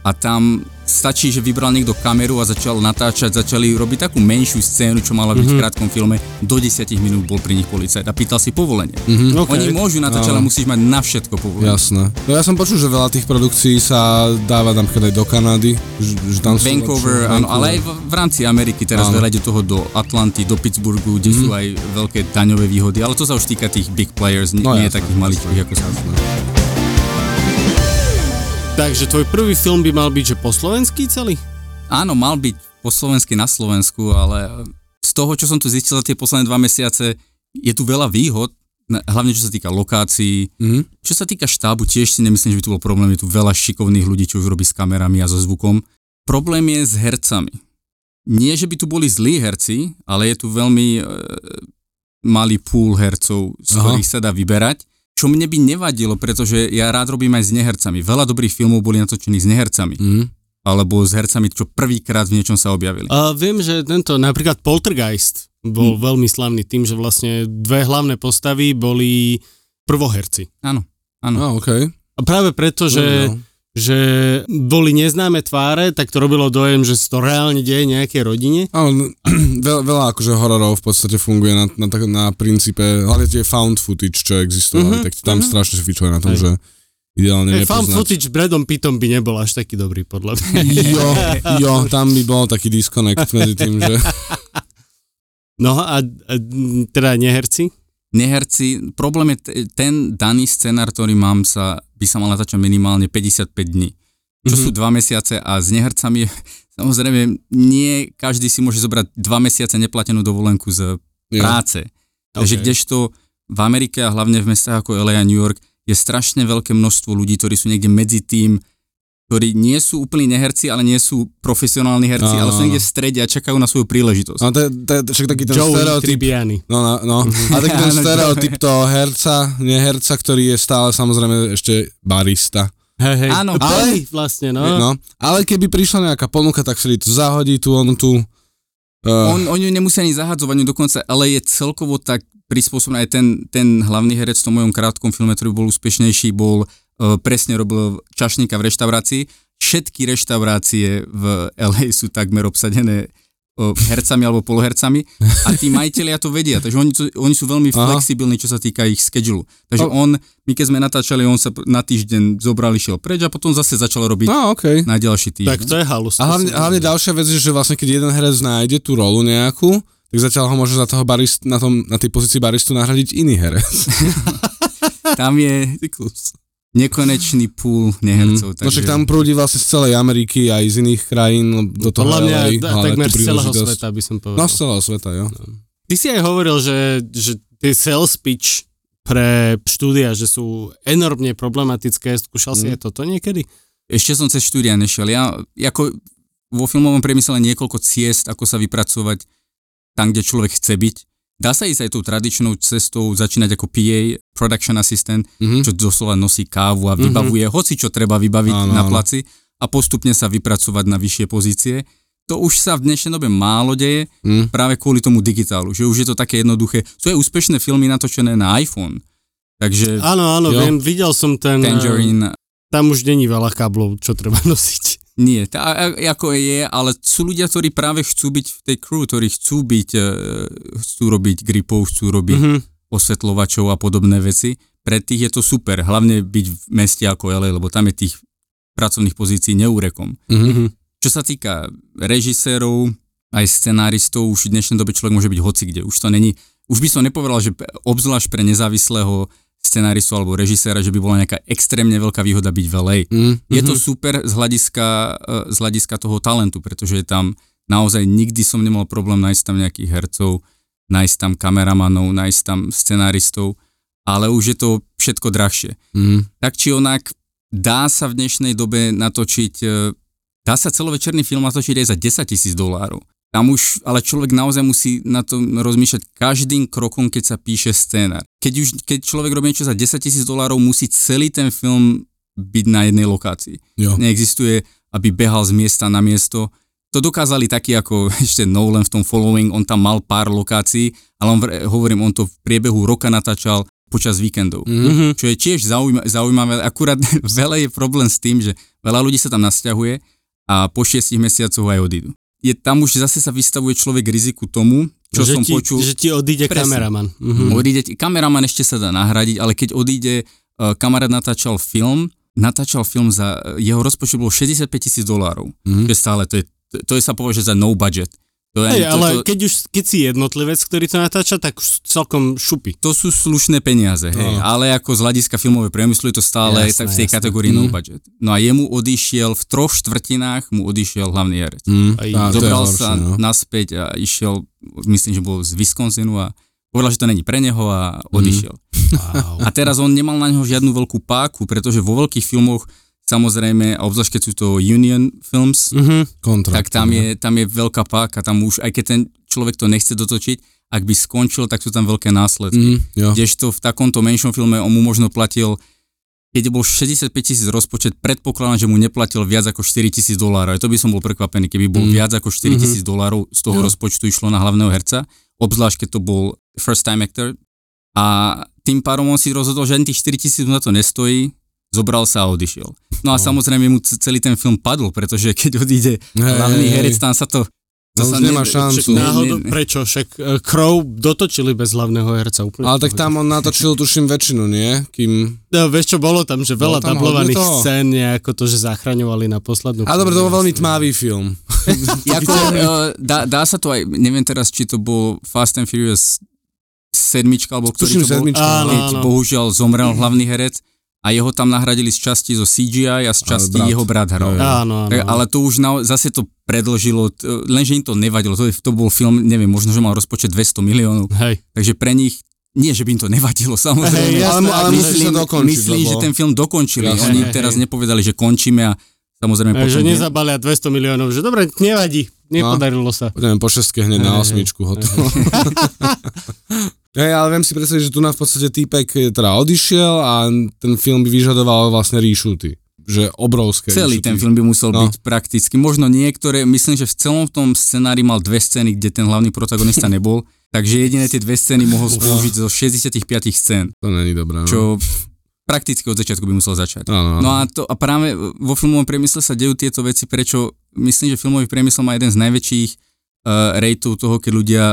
Speaker 2: a tam stačí, že vybral niekto kameru a začal natáčať, začali robiť takú menšiu scénu, čo mala byť mm-hmm. v krátkom filme. Do 10 minút bol pri nich policajt a pýtal si povolenie.
Speaker 3: Mhm.
Speaker 1: Okay.
Speaker 2: Oni môžu natáčať, ale musíš mať na všetko povolenie.
Speaker 3: Jasné. No ja som počul, že veľa tých produkcií sa dáva napríklad aj do Kanady, že, že tam sú
Speaker 2: Vancouver,
Speaker 3: lepšie-
Speaker 2: áno, ale aj v, v rámci Ameriky teraz
Speaker 3: Áno.
Speaker 2: veľa ide toho do Atlanty, do Pittsburghu, kde sú aj veľké daňové výhody, ale to sa už týka tých big players,
Speaker 3: No
Speaker 2: no, nie
Speaker 3: jasné,
Speaker 2: takých maličkých ako sa.
Speaker 1: Takže tvoj prvý film by mal byť, že po slovenský celý?
Speaker 2: Áno, mal byť po slovensky na Slovensku, ale z toho, čo som tu zistil za tie posledné dva mesiace, je tu veľa výhod, hlavne čo sa týka lokácií.
Speaker 3: Mhm.
Speaker 2: Čo sa týka štábu, tiež si nemyslím, že by tu bol problém, je tu veľa šikovných ľudí, čo už robí s kamerami a so zvukom. Problém je s hercami. Nie, že by tu boli zlí herci, ale je tu veľmi e, malý pool hercov, z
Speaker 3: Aha.
Speaker 2: ktorých sa dá vyberať. Čo mne by nevadilo, pretože ja rád robím aj s nehercami. Veľa dobrých filmov boli natočení s nehercami.
Speaker 3: Mhm.
Speaker 2: Alebo s hercami, čo prvýkrát v niečom sa objavili.
Speaker 1: A viem, že tento, napríklad Poltergeist bol hmm. veľmi slavný tým, že vlastne dve hlavné postavy boli prvoherci.
Speaker 2: Áno, áno.
Speaker 3: No, okej.
Speaker 1: A práve preto, že,
Speaker 3: No,
Speaker 1: že boli neznáme tváre, tak to robilo dojem, že sa to reálne deje nejakej rodine.
Speaker 3: Áno, [clears throat] veľa, veľa akože hororov v podstate funguje na, na, na princípe, hlavne tie found footage, čo existovali,
Speaker 1: Mhm,
Speaker 3: tak tam
Speaker 1: mhm.
Speaker 3: strašne fičuje na tom,
Speaker 1: Hej.
Speaker 3: že ideálne
Speaker 1: Hey,
Speaker 3: nepoznať.
Speaker 1: footage Bradom Pittom by nebol až taký dobrý, podľa mňa. [laughs]
Speaker 3: Jo, jo, tam by bol taký disconnect medzi tým, že... [laughs]
Speaker 1: No a, a teda neherci?
Speaker 2: Neherci, problém je ten daný scenár, ktorý mám, sa, by sa mal natáčať minimálne 55 dní. Čo
Speaker 3: Mhm.
Speaker 2: sú dva mesiace a s nehercami, [laughs] samozrejme, nie každý si môže zobrať dva mesiace neplatenú dovolenku z práce. Takže
Speaker 1: Ok.
Speaker 2: kdežto v Amerike a hlavne v mestách ako LA a New York je strašne veľké množstvo ľudí, ktorí sú niekde medzi tým, ktorí nie sú úplní neherci, ale nie sú profesionálni herci,
Speaker 3: Áno,
Speaker 2: ale sú niekde v strede a čakajú na svoju príležitosť.
Speaker 3: No to je, to je však taký ten
Speaker 1: Joey
Speaker 3: stereotyp,
Speaker 1: Tribbiani.
Speaker 3: No, no, no. A taký ten [laughs] stereotyp toho herca, neherca, ktorý je stále samozrejme ešte barista.
Speaker 1: Hej, hej.
Speaker 2: Áno,
Speaker 1: ale vlastne, no.
Speaker 3: No, ale keby prišla nejaká ponuka, tak vtedy to zahodí tu, onu tu. Uh,
Speaker 2: On, oni ju nemusia ani zahadzovať, oni dokonca, ale je celkovo tak prispôsobený aj ten, ten hlavný herec v tom mojom krátkom filme, ktorý bol úspešnejší, bol uh, presne robil čašníka v reštaurácii. Všetky reštaurácie v LA sú takmer obsadené hercami alebo polohercami a tí [laughs] majiteľia to vedia, takže oni, oni sú veľmi
Speaker 3: Aha.
Speaker 2: flexibilní, čo sa týka ich schedule. Takže
Speaker 3: O-
Speaker 2: on, my keď sme natáčali, on sa na týždeň zobral, išiel preč a potom zase začal robiť
Speaker 3: no, okej.
Speaker 2: na ďalší týždeň.
Speaker 1: Tak to je halus.
Speaker 3: A hlavne, hlavne ďalšia vec je, že vlastne keď jeden herec nájde tú rolu nejakú, tak zatiaľ ho môže za toho barist, na, tom, na tej pozícii baristu nahradiť iný herec. [laughs]
Speaker 2: Tam je nekonečný pool nehercov.
Speaker 3: No však tam prúdi vlastne z celej Ameriky aj z iných krajín do toho
Speaker 1: Podľa mňa
Speaker 3: LA,
Speaker 1: takmer z celého sveta by som povedal.
Speaker 3: No z celého sveta, jo.
Speaker 1: Ty si aj hovoril, že, že tie sales pitch pre štúdia, že sú enormne problematické. Skúšal si
Speaker 3: Mm.
Speaker 1: aj toto niekedy?
Speaker 2: Ešte som cez štúdia nešiel. Ja ako vo filmovom priemysle niekoľko ciest, ako sa vypracovať tam, kde človek chce byť. Dá sa ísť aj tou tradičnou cestou, začínať ako PA, production assistant,
Speaker 3: Mhm.
Speaker 2: čo doslova nosí kávu a vybavuje mm-hmm. hoci čo treba vybaviť
Speaker 3: Áno,
Speaker 2: na placi a postupne sa vypracovať na vyššie pozície. To už sa v dnešnej dobe málo deje,
Speaker 3: Mm.
Speaker 2: práve kvôli tomu digitálu, že už je to také jednoduché. Sú aj úspešné filmy natočené na iPhone, takže
Speaker 1: Áno, áno,
Speaker 3: Jo.
Speaker 1: viem, videl som ten...
Speaker 2: Tangerine
Speaker 1: Tam už není veľa káblov, čo treba [laughs] nosiť.
Speaker 2: Nie, tá, ako je, ale sú ľudia, ktorí práve chcú byť v tej crew, ktorí chcú byť, e, chcú robiť gripov, chcú robiť
Speaker 1: Mhm.
Speaker 2: osvetľovačov a podobné veci. Pre tých je to super, hlavne byť v meste ako LA, lebo tam je tých pracovných pozícií neúrekom.
Speaker 3: Mhm.
Speaker 2: Čo sa týka režisérov, aj scenáristov, už v dnešnej dobe človek môže byť hoci kde. Už to není, už by som nepovedal, že obzvlášť pre nezávislého scenáristu alebo režiséra, že by bola nejaká extrémne veľká výhoda byť v LA.
Speaker 3: Mhm.
Speaker 2: Je to super z hľadiska, e, z hľadiska toho talentu, pretože je tam naozaj nikdy som nemal problém nájsť tam nejakých hercov, nájsť tam kameramanov, nájsť tam scenáristov, ale už je to všetko drahšie.
Speaker 3: Mhm.
Speaker 2: Tak či onak, dá sa v dnešnej dobe natočiť, e, dá sa celovečerný film natočiť aj za 10 tisíc dolárov. Tam už, ale človek naozaj musí na to rozmýšľať každým krokom, keď sa píše scénar. Keď už, keď človek robí niečo za 10 tisíc dolárov, musí celý ten film byť na jednej lokácii
Speaker 3: Jo.
Speaker 2: neexistuje, aby behal z miesta na miesto. to dokázali taký ako [laughs] ešte Nolan v tom following, on tam mal pár lokácií, ale on, hovorím, on to v priebehu roka natáčal počas víkendov.
Speaker 1: Mhm.
Speaker 2: Čo je tiež zaujíma- zaujímavé, akurát [laughs] veľa je problém s tým, že veľa ľudí sa tam nasťahuje a po šiestich mesiacoch aj odídu. Je tam už zase sa vystavuje človek riziku tomu, čo
Speaker 1: že
Speaker 2: som
Speaker 1: ti,
Speaker 2: počul.
Speaker 1: Že ti odíde
Speaker 2: Presne.
Speaker 1: kameraman. Mhm.
Speaker 2: Mm. Odíde, kameraman ešte sa dá nahradiť, ale keď odíde, uh, kamarát natáčal film, natáčal film za, jeho rozpočet bol 65 tisíc dolárov.
Speaker 3: Mhm.
Speaker 2: To je stále, to je, to, to je sa považuje za no budget. To, je,
Speaker 1: Hej, ale
Speaker 2: to,
Speaker 1: keď už keď si jednotlivec, ktorý to natáča, tak už celkom šupy.
Speaker 2: to sú slušné peniaze, hej,
Speaker 3: Áno.
Speaker 2: ale ako z hľadiska filmového priemyslu je to stále
Speaker 1: Jasné,
Speaker 2: tak v tej
Speaker 1: jasné.
Speaker 2: kategórii no
Speaker 3: Mhm.
Speaker 2: budget. No a jemu odišiel v troch štvrtinách mu odišiel hlavný herec.
Speaker 3: Mm.
Speaker 1: Aj
Speaker 2: Zobral
Speaker 3: horšie,
Speaker 2: sa
Speaker 3: no.
Speaker 2: naspäť a išiel, myslím, že bol z Wisconsinu a povedal, že to není pre neho a odišiel.
Speaker 1: Wow.
Speaker 2: A teraz on nemal na neho žiadnu veľkú páku, pretože vo veľkých filmoch samozrejme, obzvlášť keď sú to Union Films,
Speaker 1: Mhm.
Speaker 3: Kontrakt.
Speaker 2: tak tam je, tam je veľká páka, tam už, aj keď ten človek to nechce dotočiť, ak by skončil, tak sú tam veľké následky.
Speaker 3: Mm, jo.
Speaker 2: Kdežto v takomto menšom filme on mu možno platil, keď bol 65 tisíc rozpočet, predpokladám, že mu neplatil viac ako 4 tisíc dolárov. Aj To by som bol prekvapený, keby bol
Speaker 3: Mm.
Speaker 2: viac ako 4 tisíc dolárov z toho
Speaker 3: Jo.
Speaker 2: rozpočtu išlo na hlavného herca, obzvlášť keď to bol first time actor. A tým pádom on si rozhodol, že ani tých 4 tisíc na to nestojí, zobral sa a odišiel. No a samozrejme mu celý ten film padol, pretože [laughs] keď odíde
Speaker 3: Hej,
Speaker 2: hlavný
Speaker 3: hej,
Speaker 2: herec, tam sa to...
Speaker 3: No už nemá šancu.
Speaker 1: Však náhodou,
Speaker 2: Ne- ne-
Speaker 1: prečo? Však uh, Crow dotočili bez hlavného herca úplne.
Speaker 3: Ale tak tam on natočil, tuším, väčšinu, nie? Kým...
Speaker 1: No, vieš čo, bolo tam, že veľa
Speaker 3: tam toho.
Speaker 1: scén, nejako to, že zachraňovali na poslednú.
Speaker 3: Ale dobre, to bol veľmi tmavý film. [laughs]
Speaker 2: Jako, uh, dá, dá sa to aj, neviem teraz, či to bol Fast and Furious sedmička, alebo ktorý
Speaker 3: Tuším
Speaker 2: to bol,
Speaker 3: sedmička.
Speaker 1: Áno,
Speaker 3: no.
Speaker 1: áno.
Speaker 2: bohužiaľ zomrel [clears throat] hlavný herec a jeho tam nahradili z časti zo CGI a z časti
Speaker 3: brat.
Speaker 2: jeho brat hral.
Speaker 1: Áno, áno.
Speaker 2: Ale to už na, zase to predlžilo, t- lenže im to nevadilo, to, je, to bol film, neviem, možno, že mal rozpočet 200 miliónov,
Speaker 1: Hej.
Speaker 2: takže pre nich nie, že by im to nevadilo, samozrejme.
Speaker 1: Hej,
Speaker 3: Ale,
Speaker 1: jasné,
Speaker 3: ale
Speaker 1: ale
Speaker 3: musí sa
Speaker 2: myslím,
Speaker 3: dokončiť,
Speaker 2: myslím že
Speaker 3: lebo...
Speaker 2: ten film dokončili.
Speaker 3: Jasné.
Speaker 2: Oni
Speaker 1: Hej,
Speaker 2: teraz
Speaker 1: hej.
Speaker 2: nepovedali, že končíme a samozrejme
Speaker 1: Hej, že nezabalia 200 miliónov, že dobre, nevadí, nepodarilo sa.
Speaker 3: Poďme po šestke hneď na osmičku, hotovo. [laughs] [laughs] Hej, ale viem si predstaviť, že tu na v podstate týpek teda odišiel a ten film by vyžadoval vlastne reshooty. Že obrovské
Speaker 2: Celý ten film by musel
Speaker 3: No.
Speaker 2: byť prakticky. Možno niektoré, myslím, že v celom tom scenári mal dve scény, kde ten hlavný protagonista [laughs] nebol. Takže jediné tie dve scény mohol spoužiť zo 65 scén,
Speaker 3: To není dobré. No.
Speaker 2: čo prakticky od začiatku by musel začať.
Speaker 3: Áno.
Speaker 2: No a, to, a práve vo filmovom priemysle sa dejú tieto veci, prečo myslím, že filmový priemysel má jeden z najväčších uh, rateov toho, keď ľudia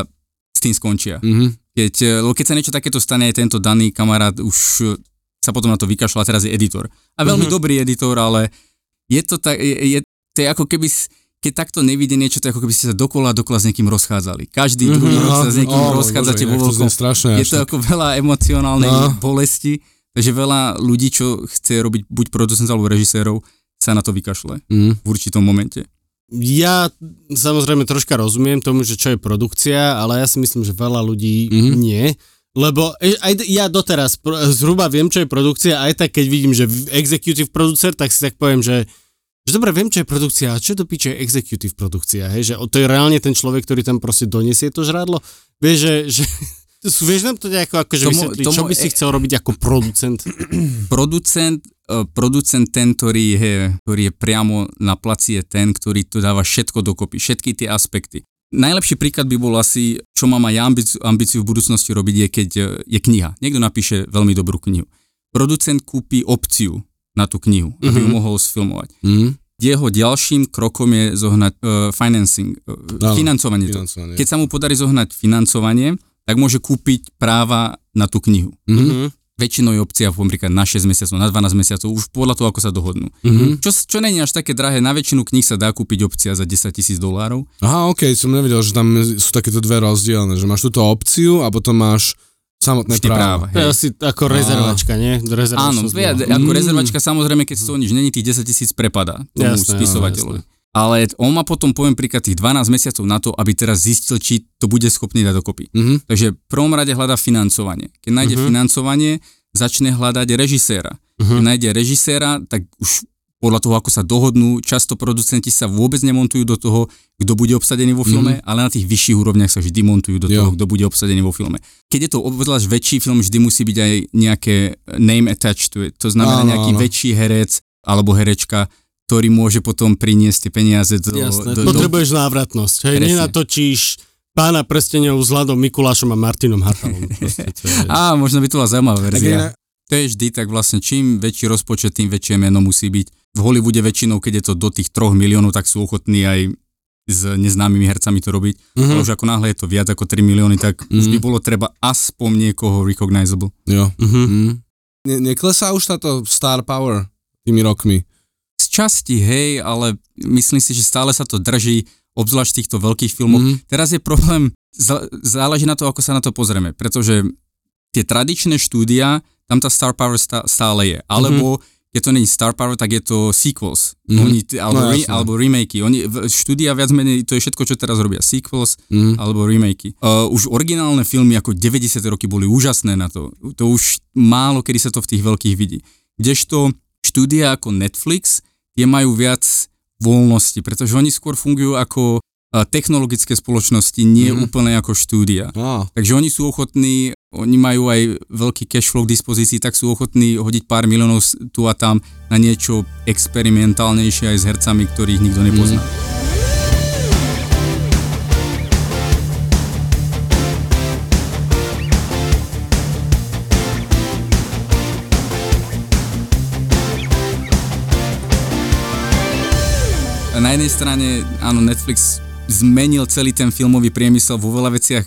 Speaker 2: s tým skončia.
Speaker 3: Mhm.
Speaker 2: Keď, lebo keď sa niečo takéto stane, aj tento daný kamarát už eh, sa potom na to vykašľal a teraz je editor. A veľmi
Speaker 1: Mhm.
Speaker 2: dobrý editor, ale je to tak, je, je, to je ako keby, keď takto nevidie niečo, to je ako keby ste sa dokola dokola s niekým rozchádzali. Každý
Speaker 1: Mhm.
Speaker 2: druhý rok sa s niekým
Speaker 3: Ó,
Speaker 2: rozchádzate vo veľkom. Je to
Speaker 3: tak.
Speaker 2: ako veľa emocionálnej
Speaker 3: No.
Speaker 2: bolesti, takže veľa ľudí, čo chce robiť buď producent alebo režisérov, sa na to vykašle
Speaker 3: Mhm.
Speaker 2: v určitom momente.
Speaker 1: Ja samozrejme troška rozumiem tomu, že čo je produkcia, ale ja si myslím, že veľa ľudí
Speaker 3: Mhm.
Speaker 1: nie. Lebo e- aj ja doteraz zhruba viem, čo je produkcia, aj tak keď vidím, že executive producer, tak si tak poviem, že, že dobre, viem, čo je produkcia, a čo to piče je executive produkcia, hej? že to je reálne ten človek, ktorý tam proste donesie to žrádlo. Vieš, že, že vieš nám to nejako akože
Speaker 2: Tomu-
Speaker 1: vysvetliť,
Speaker 2: tomu
Speaker 1: čo by si
Speaker 2: e-
Speaker 1: chcel robiť ako producent? [clears throat]
Speaker 2: producent, eh, producent ten, ktorý je, ktorý je priamo na placi, je ten, ktorý to dáva všetko dokopy, všetky tie aspekty. Najlepší príklad by bol asi, čo mám aj ja ambíciu, ambíciu v budúcnosti robiť, je keď eh, je kniha. Niekto napíše veľmi dobrú knihu. Producent kúpi opciu na tú knihu, aby ju
Speaker 1: Mhm.
Speaker 2: mohol sfilmovať.
Speaker 3: Mhm.
Speaker 2: Jeho ďalším krokom je zohnať uh, financing, uh,
Speaker 3: Áno,
Speaker 2: financovanie. To.
Speaker 3: Financovanie.
Speaker 2: Keď sa mu podarí zohnať financovanie, tak môže kúpiť práva na tú knihu.
Speaker 3: Mhm.
Speaker 1: Mhm.
Speaker 2: Väčšinou je opcia napríklad na 6 mesiacov, na 12 mesiacov, už podľa toho, ako sa dohodnú.
Speaker 3: Mhm.
Speaker 2: Čo, čo není až také drahé, na väčšinu kníh sa dá kúpiť opcia za 10 tisíc dolárov.
Speaker 3: Aha, ok, som nevedel, že tam sú takéto dve rozdielne, že máš túto opciu a potom máš samotné práva.
Speaker 2: práva.
Speaker 1: To je asi ako rezervačka, nie? Rezervačná
Speaker 2: Áno, ako
Speaker 3: Mm.
Speaker 2: rezervačka samozrejme, keď z toho nič není, tých 10 tisíc prepadá tomu
Speaker 1: Jasné,
Speaker 2: spisovateľovi.
Speaker 3: áno,
Speaker 2: Ale on má potom, poviem príklad, tých 12 mesiacov na to, aby teraz zistil, či to bude schopný dať dokopy.
Speaker 3: Mhm.
Speaker 2: Takže v prvom rade hľadá financovanie. Keď nájde
Speaker 1: Mhm.
Speaker 2: financovanie, začne hľadať režiséra.
Speaker 1: Mhm.
Speaker 2: Keď nájde režiséra, tak už podľa toho, ako sa dohodnú, často producenti sa vôbec nemontujú do toho, kto bude obsadený vo filme, ale na tých vyšších úrovniach sa vždy montujú do
Speaker 3: Jo.
Speaker 2: toho, kto bude obsadený vo filme. Keď je to obzvlášť väčší film, vždy musí byť aj nejaké name attached to it. To znamená
Speaker 3: Áno,
Speaker 2: nejaký
Speaker 3: áno.
Speaker 2: väčší herec alebo herečka, ktorý môže potom priniesť tie peniaze do...
Speaker 1: Jasné,
Speaker 2: do, do
Speaker 1: potrebuješ návratnosť. Hej,
Speaker 2: Presne.
Speaker 1: nenatočíš pána prstenov s Hladom Mikulášom a Martinom Hatalom. [laughs] Proste, to je...
Speaker 2: Á, možno by to bola zaujímavá
Speaker 3: Tak
Speaker 2: verzia.
Speaker 3: inak-
Speaker 2: To je vždy tak vlastne, čím väčší rozpočet, tým väčšie meno musí byť. V Hollywoode väčšinou, keď je to do tých troch miliónov, tak sú ochotní aj s neznámymi hercami to robiť.
Speaker 3: Mhm.
Speaker 2: Mm-hmm. už ako náhle je to viac ako 3 milióny, tak mm-hmm. už by bolo treba aspoň niekoho recognizable.
Speaker 3: Jo.
Speaker 1: Mhm.
Speaker 3: Mm. Ne, neklesá už táto star power tými rokmi?
Speaker 2: Časti, hej, ale myslím si, že stále sa to drží, obzvlášť v týchto veľkých filmoch.
Speaker 3: Mhm.
Speaker 2: Mm-hmm. Teraz je problém, zá- záleží na to, ako sa na to pozrieme, pretože tie tradičné štúdia, tam tá star power stá- stále je. Alebo mm-hmm. keď to není star power, tak je to sequels.
Speaker 3: Mhm.
Speaker 2: Mm-hmm. Oni, alebo,
Speaker 3: No,
Speaker 2: re, alebo remakey. Oni, štúdia viac menej, to je všetko, čo teraz robia. Sequels
Speaker 3: Mhm.
Speaker 2: alebo remakey. Uh, už originálne filmy ako 90. roky boli úžasné na to. To už málo kedy sa to v tých veľkých vidí. Kdežto štúdia ako Netflix, tie majú viac voľnosti, pretože oni skôr fungujú ako uh, technologické spoločnosti, nie mm. úplne ako štúdia.
Speaker 3: Á,
Speaker 2: Takže oni sú ochotní, oni majú aj veľký cash flow k dispozícii, tak sú ochotní hodiť pár miliónov tu a tam na niečo experimentálnejšie aj s hercami, ktorých nikto nepozná. Mm. Na jednej strane, áno, Netflix zmenil celý ten filmový priemysel vo veľa veciach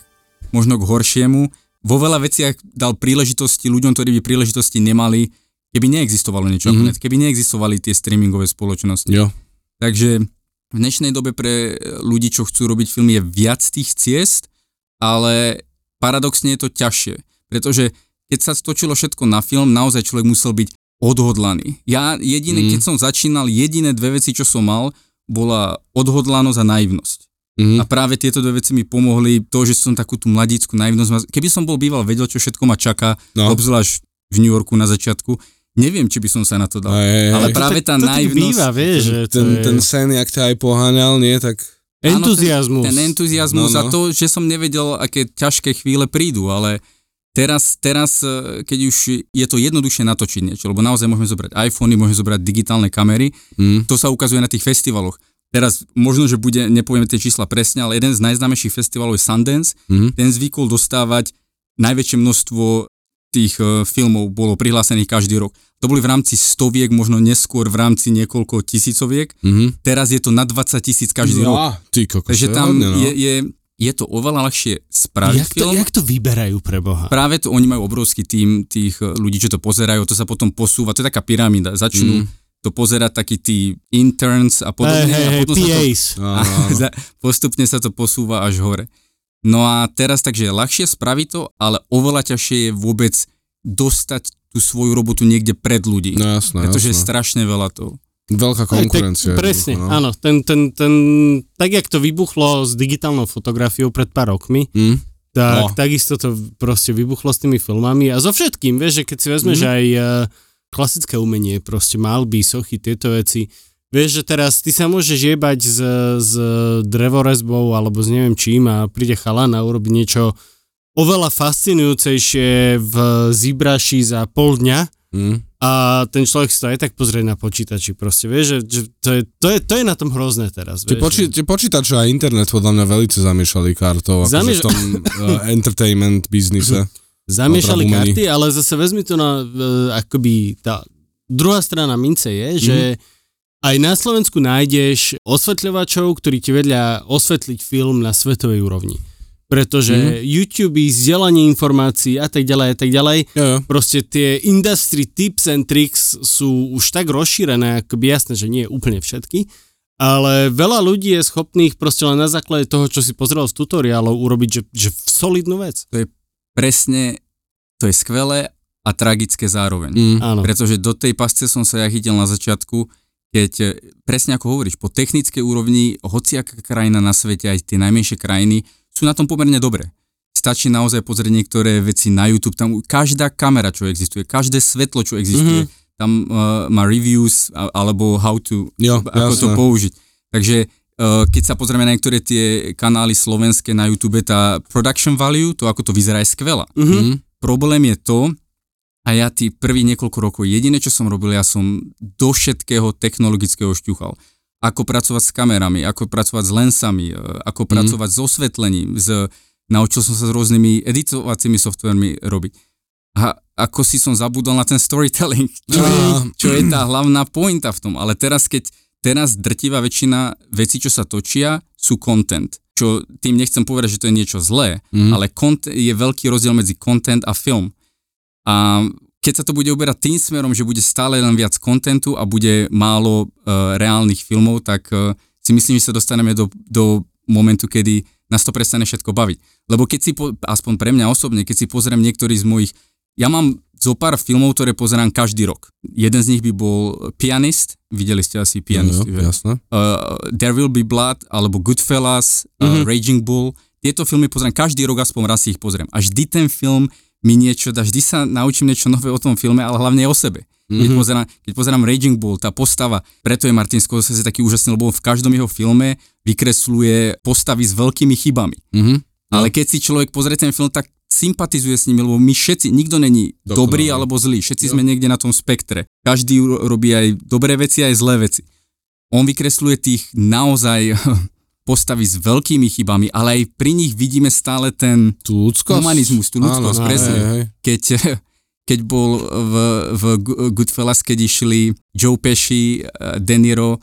Speaker 2: možno k horšiemu, vo veľa veciach dal príležitosti ľuďom, ktorí by príležitosti nemali, keby neexistovalo niečo
Speaker 3: Mhm.
Speaker 2: mm-hmm. keby neexistovali tie streamingové spoločnosti.
Speaker 3: jo.
Speaker 2: Takže v dnešnej dobe pre ľudí, čo chcú robiť filmy, je viac tých ciest, ale paradoxne je to ťažšie, pretože keď sa stočilo všetko na film, naozaj človek musel byť odhodlaný. Ja jediné,
Speaker 3: Mm.
Speaker 2: mm. keď som začínal, jediné dve veci, čo som mal, bola odhodlanosť a naivnosť.
Speaker 3: Mhm.
Speaker 2: A práve tieto dve veci mi pomohli, to, že som takú tú mladícku naivnosť. Keby som bol býval vedel, čo všetko ma čaká,
Speaker 3: No.
Speaker 2: no. obzvlášť v New Yorku na začiatku, neviem, či by som sa na to dal.
Speaker 3: Hej, hej,
Speaker 2: Ale
Speaker 3: hej.
Speaker 2: práve
Speaker 1: to,
Speaker 2: tá
Speaker 1: to tak
Speaker 2: naivnosť,
Speaker 1: býva, vieš, že to
Speaker 3: ten,
Speaker 1: je
Speaker 3: ten sen, jak ťa aj poháňal, nie, tak...
Speaker 1: entuziasmus.
Speaker 2: Ten entuziasmus
Speaker 3: No,
Speaker 2: no,
Speaker 3: no.
Speaker 2: no. a to, že som nevedel, aké ťažké chvíle prídu, ale teraz, teraz, eh, keď už je to jednoduchšie natočiť niečo, lebo naozaj môžeme zobrať iPhony, môžeme zobrať digitálne kamery,
Speaker 3: Mm.
Speaker 2: to sa ukazuje na tých festivaloch. Teraz možno, že bude, nepoviem tie čísla presne, ale jeden z najznámejších festivalov je Sundance,
Speaker 3: Mhm.
Speaker 2: ten zvykol dostávať najväčšie množstvo tých uh, filmov bolo prihlásených každý rok. To boli v rámci stoviek, možno neskôr v rámci niekoľko tisícoviek.
Speaker 3: Mhm.
Speaker 2: Teraz je to na 20 tisíc každý rok.
Speaker 3: Á, ty kokos,
Speaker 2: Takže
Speaker 3: je
Speaker 2: tam
Speaker 3: no.
Speaker 2: je, je, je to oveľa ľahšie spraviť
Speaker 1: jak, to,
Speaker 2: film.
Speaker 1: jak to vyberajú pre Boha?
Speaker 2: Práve to, oni majú obrovský tým tých eh, ľudí, čo to pozerajú, to sa potom posúva, to je taká pyramída. Začnú
Speaker 3: Mm.
Speaker 2: to pozerať takí tí interns a podobne.
Speaker 1: Hej, hej,
Speaker 2: a potom sa to [laughs] za- postupne sa to posúva až hore. No a teraz takže je ľahšie spraviť to, ale oveľa ťažšie je vôbec dostať tú svoju robotu niekde pred ľudí.
Speaker 3: No jasné,
Speaker 2: pretože je
Speaker 3: jasné.
Speaker 2: strašne veľa toho.
Speaker 3: Veľká konkurencia.
Speaker 1: tak, presne,
Speaker 3: no.
Speaker 1: áno. Ten, ten, ten, tak, jak to vybuchlo s digitálnou fotografiou pred pár rokmi,
Speaker 3: Mm.
Speaker 1: tak
Speaker 3: No.
Speaker 1: takisto to proste vybuchlo s tými filmami a so všetkým, vieš, že keď si vezmeš
Speaker 3: Mhm.
Speaker 1: aj uh, klasické umenie, proste malby, sochy, tieto veci, vieš, že teraz ty sa môžeš jebať s, s drevorezbou alebo s neviem čím a príde chalan a urobí niečo oveľa fascinujúcejšie v Zibraši za pol dňa
Speaker 3: Mm.
Speaker 1: A ten človek si to aj tak pozrie na počítači proste, vieš, že, že to, je, to, je, to je na tom hrozné teraz,
Speaker 3: Tie,
Speaker 1: vieš.
Speaker 3: poči- tie počítače a internet podľa mňa veľmi zamiešali kartou akože
Speaker 1: Zamieš-
Speaker 3: v tom uh, [laughs] entertainment biznise.
Speaker 1: Zamiešali
Speaker 3: umení.
Speaker 1: karty, ale zase vezmi to na, e, akoby tá druhá strana mince je, že aj na Slovensku nájdeš osvetľovačov, ktorí ti vedia osvetliť film na svetovej úrovni. Pretože
Speaker 3: Mhm.
Speaker 1: YouTube, vzdelanie informácií a tak ďalej a tak ďalej,
Speaker 3: jo.
Speaker 1: proste tie industry tips and tricks sú už tak rozšírené, akoby jasné, že nie úplne všetky, ale veľa ľudí je schopných proste len na základe toho, čo si pozrel z tutoriálov, urobiť, že, že solidnú vec.
Speaker 2: Presne, to je skvelé a tragické zároveň.
Speaker 3: Mm.
Speaker 1: Áno.
Speaker 2: Pretože do tej pasce som sa ja chytil na začiatku, keď e, presne ako hovoríš, po technickej úrovni hociaká krajina na svete, aj tie najmenšie krajiny, sú na tom pomerne dobre. Stačí naozaj pozrieť niektoré veci na YouTube, tam každá kamera, čo existuje, každé svetlo, čo existuje, mm-hmm. tam uh, má reviews alebo how to,
Speaker 3: Jo,
Speaker 2: ako to
Speaker 3: jasné.
Speaker 2: použiť. Takže uh, keď sa pozrieme na niektoré tie kanály slovenské na YouTube, tá production value, to ako to vyzerá je skvelá.
Speaker 1: Mhm.
Speaker 3: Mm.
Speaker 2: Problém je to, A ja tí prvých niekoľko rokov, jediné, čo som robil, ja som do všetkého technologického šťuchal. Ako pracovať s kamerami, ako pracovať s lensami, e, ako
Speaker 3: Mhm.
Speaker 2: pracovať s osvetlením, s, naučil som sa s rôznymi editovacími softvermi robiť. A ako si som zabudol na ten storytelling, čo, je,
Speaker 3: Á.
Speaker 2: čo je tá hlavná pointa v tom. Ale teraz, keď teraz drtivá väčšina vecí, čo sa točia, sú content. Čo tým nechcem povedať, že to je niečo zlé,
Speaker 3: Mhm.
Speaker 2: ale kont- je veľký rozdiel medzi content a film. A keď sa to bude uberať tým smerom, že bude stále len viac kontentu a bude málo uh, reálnych filmov, tak uh, si myslím, že sa dostaneme do, do momentu, kedy nás to prestane všetko baviť. Lebo keď si, po, aspoň pre mňa osobne, keď si pozriem niektorý z mojich, ja mám zo pár filmov, ktoré pozerám každý rok. Jeden z nich by bol Pianist, videli ste asi Pianist,
Speaker 3: Jo,
Speaker 2: že?
Speaker 3: jasné.
Speaker 2: uh, There Will Be Blood, alebo Goodfellas, uh,
Speaker 1: Mhm.
Speaker 2: Raging Bull. Tieto filmy pozriem každý rok, aspoň raz si ich pozriem. A vždy ten film mi niečo dá, vždy sa naučím niečo nové o tom filme, ale hlavne o sebe. Keď,
Speaker 3: Mhm.
Speaker 2: pozerám, keď pozerám Raging Bull, tá postava, preto je Martin Scorsese taký úžasný, lebo v každom jeho filme vykresluje postavy s veľkými chybami.
Speaker 3: Mhm.
Speaker 2: Ale keď si človek pozrie ten film, tak sympatizuje s nimi, lebo my všetci, nikto není
Speaker 3: Dokonalý.
Speaker 2: dobrý alebo zlý, všetci
Speaker 3: Jo.
Speaker 2: sme niekde na tom spektre. Každý ro- robí aj dobré veci, aj zlé veci. On vykresluje tých naozaj [laughs] postavy s veľkými chybami, ale aj pri nich vidíme stále ten
Speaker 3: Tú ľudskosť.
Speaker 2: humanizmus, tú ľudskosť,
Speaker 3: Áno,
Speaker 2: presne.
Speaker 3: hej, hej.
Speaker 2: Keď, [laughs] keď bol v, v Goodfellas, keď išli Joe Pesci, eh, De Niro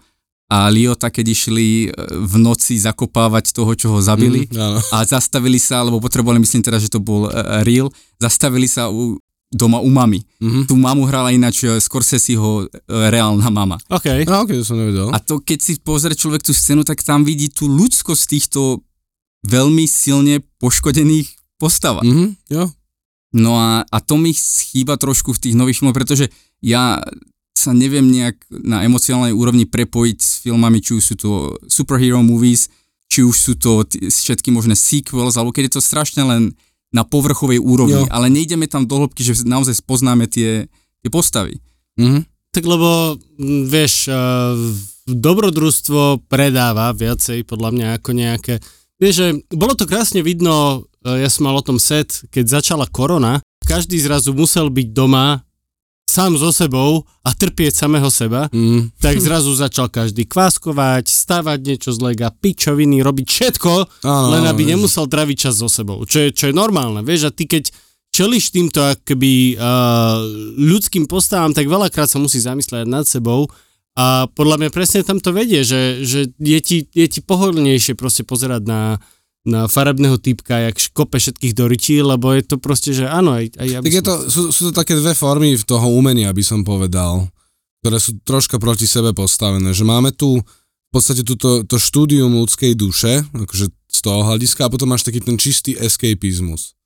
Speaker 2: a Liota, keď išli eh, v noci zakopávať toho, čo ho zabili
Speaker 3: áno.
Speaker 2: a zastavili sa, lebo potrebovali, myslím teraz, že to bol uh, real, zastavili sa u, doma u mamy.
Speaker 3: Mhm.
Speaker 2: Tu mamu hrala ináč uh, Scorseseho uh, reálna mama.
Speaker 1: OK.
Speaker 3: No, ok, to som nevedel.
Speaker 2: A to, keď si pozrie človek tú scénu, tak tam vidí tú ľudskosť týchto veľmi silne poškodených postavách.
Speaker 3: Mhm, jo.
Speaker 2: No a, a to mi chýba trošku v tých nových filmoch, pretože ja sa neviem nejak na emocionálnej úrovni prepojiť s filmami, či už sú to superhero movies, či už sú to t- všetky možné sequels, alebo keď je to strašne len na povrchovej úrovni,
Speaker 3: Jo.
Speaker 2: ale nejdeme tam do hĺbky, že naozaj spoznáme tie, tie postavy.
Speaker 3: Mhm.
Speaker 1: Tak lebo, vieš, uh, dobrodružstvo predáva viacej podľa mňa ako nejaké... Vieš, že bolo to krásne vidno, uh, ja som mal o tom set, keď začala korona, každý zrazu musel byť doma sám so sebou a trpieť samého seba,
Speaker 3: Mhm.
Speaker 1: tak zrazu začal každý kváskovať, stavať niečo z lega, pičoviny, robiť všetko,
Speaker 3: Áno,
Speaker 1: len aby nemusel traviť čas so sebou, čo je, čo je normálne, vieš, a ty keď čeliš týmto akoby uh, ľudským postavám, tak veľakrát sa musí zamyslieť nad sebou a podľa mňa presne tam to vedie, že, že je, ti, je ti pohodlnejšie proste pozerať na, na farebného typka, jak škope všetkých do rytí, lebo je to proste, že áno, aj, aj ja
Speaker 3: Tak je to, sú, sú to také dve formy v toho umenia, by som povedal, ktoré sú troška proti sebe postavené. Že máme tu v podstate túto, to štúdium ľudskej duše, akože z toho hľadiska, a potom máš taký ten čistý escapizmus.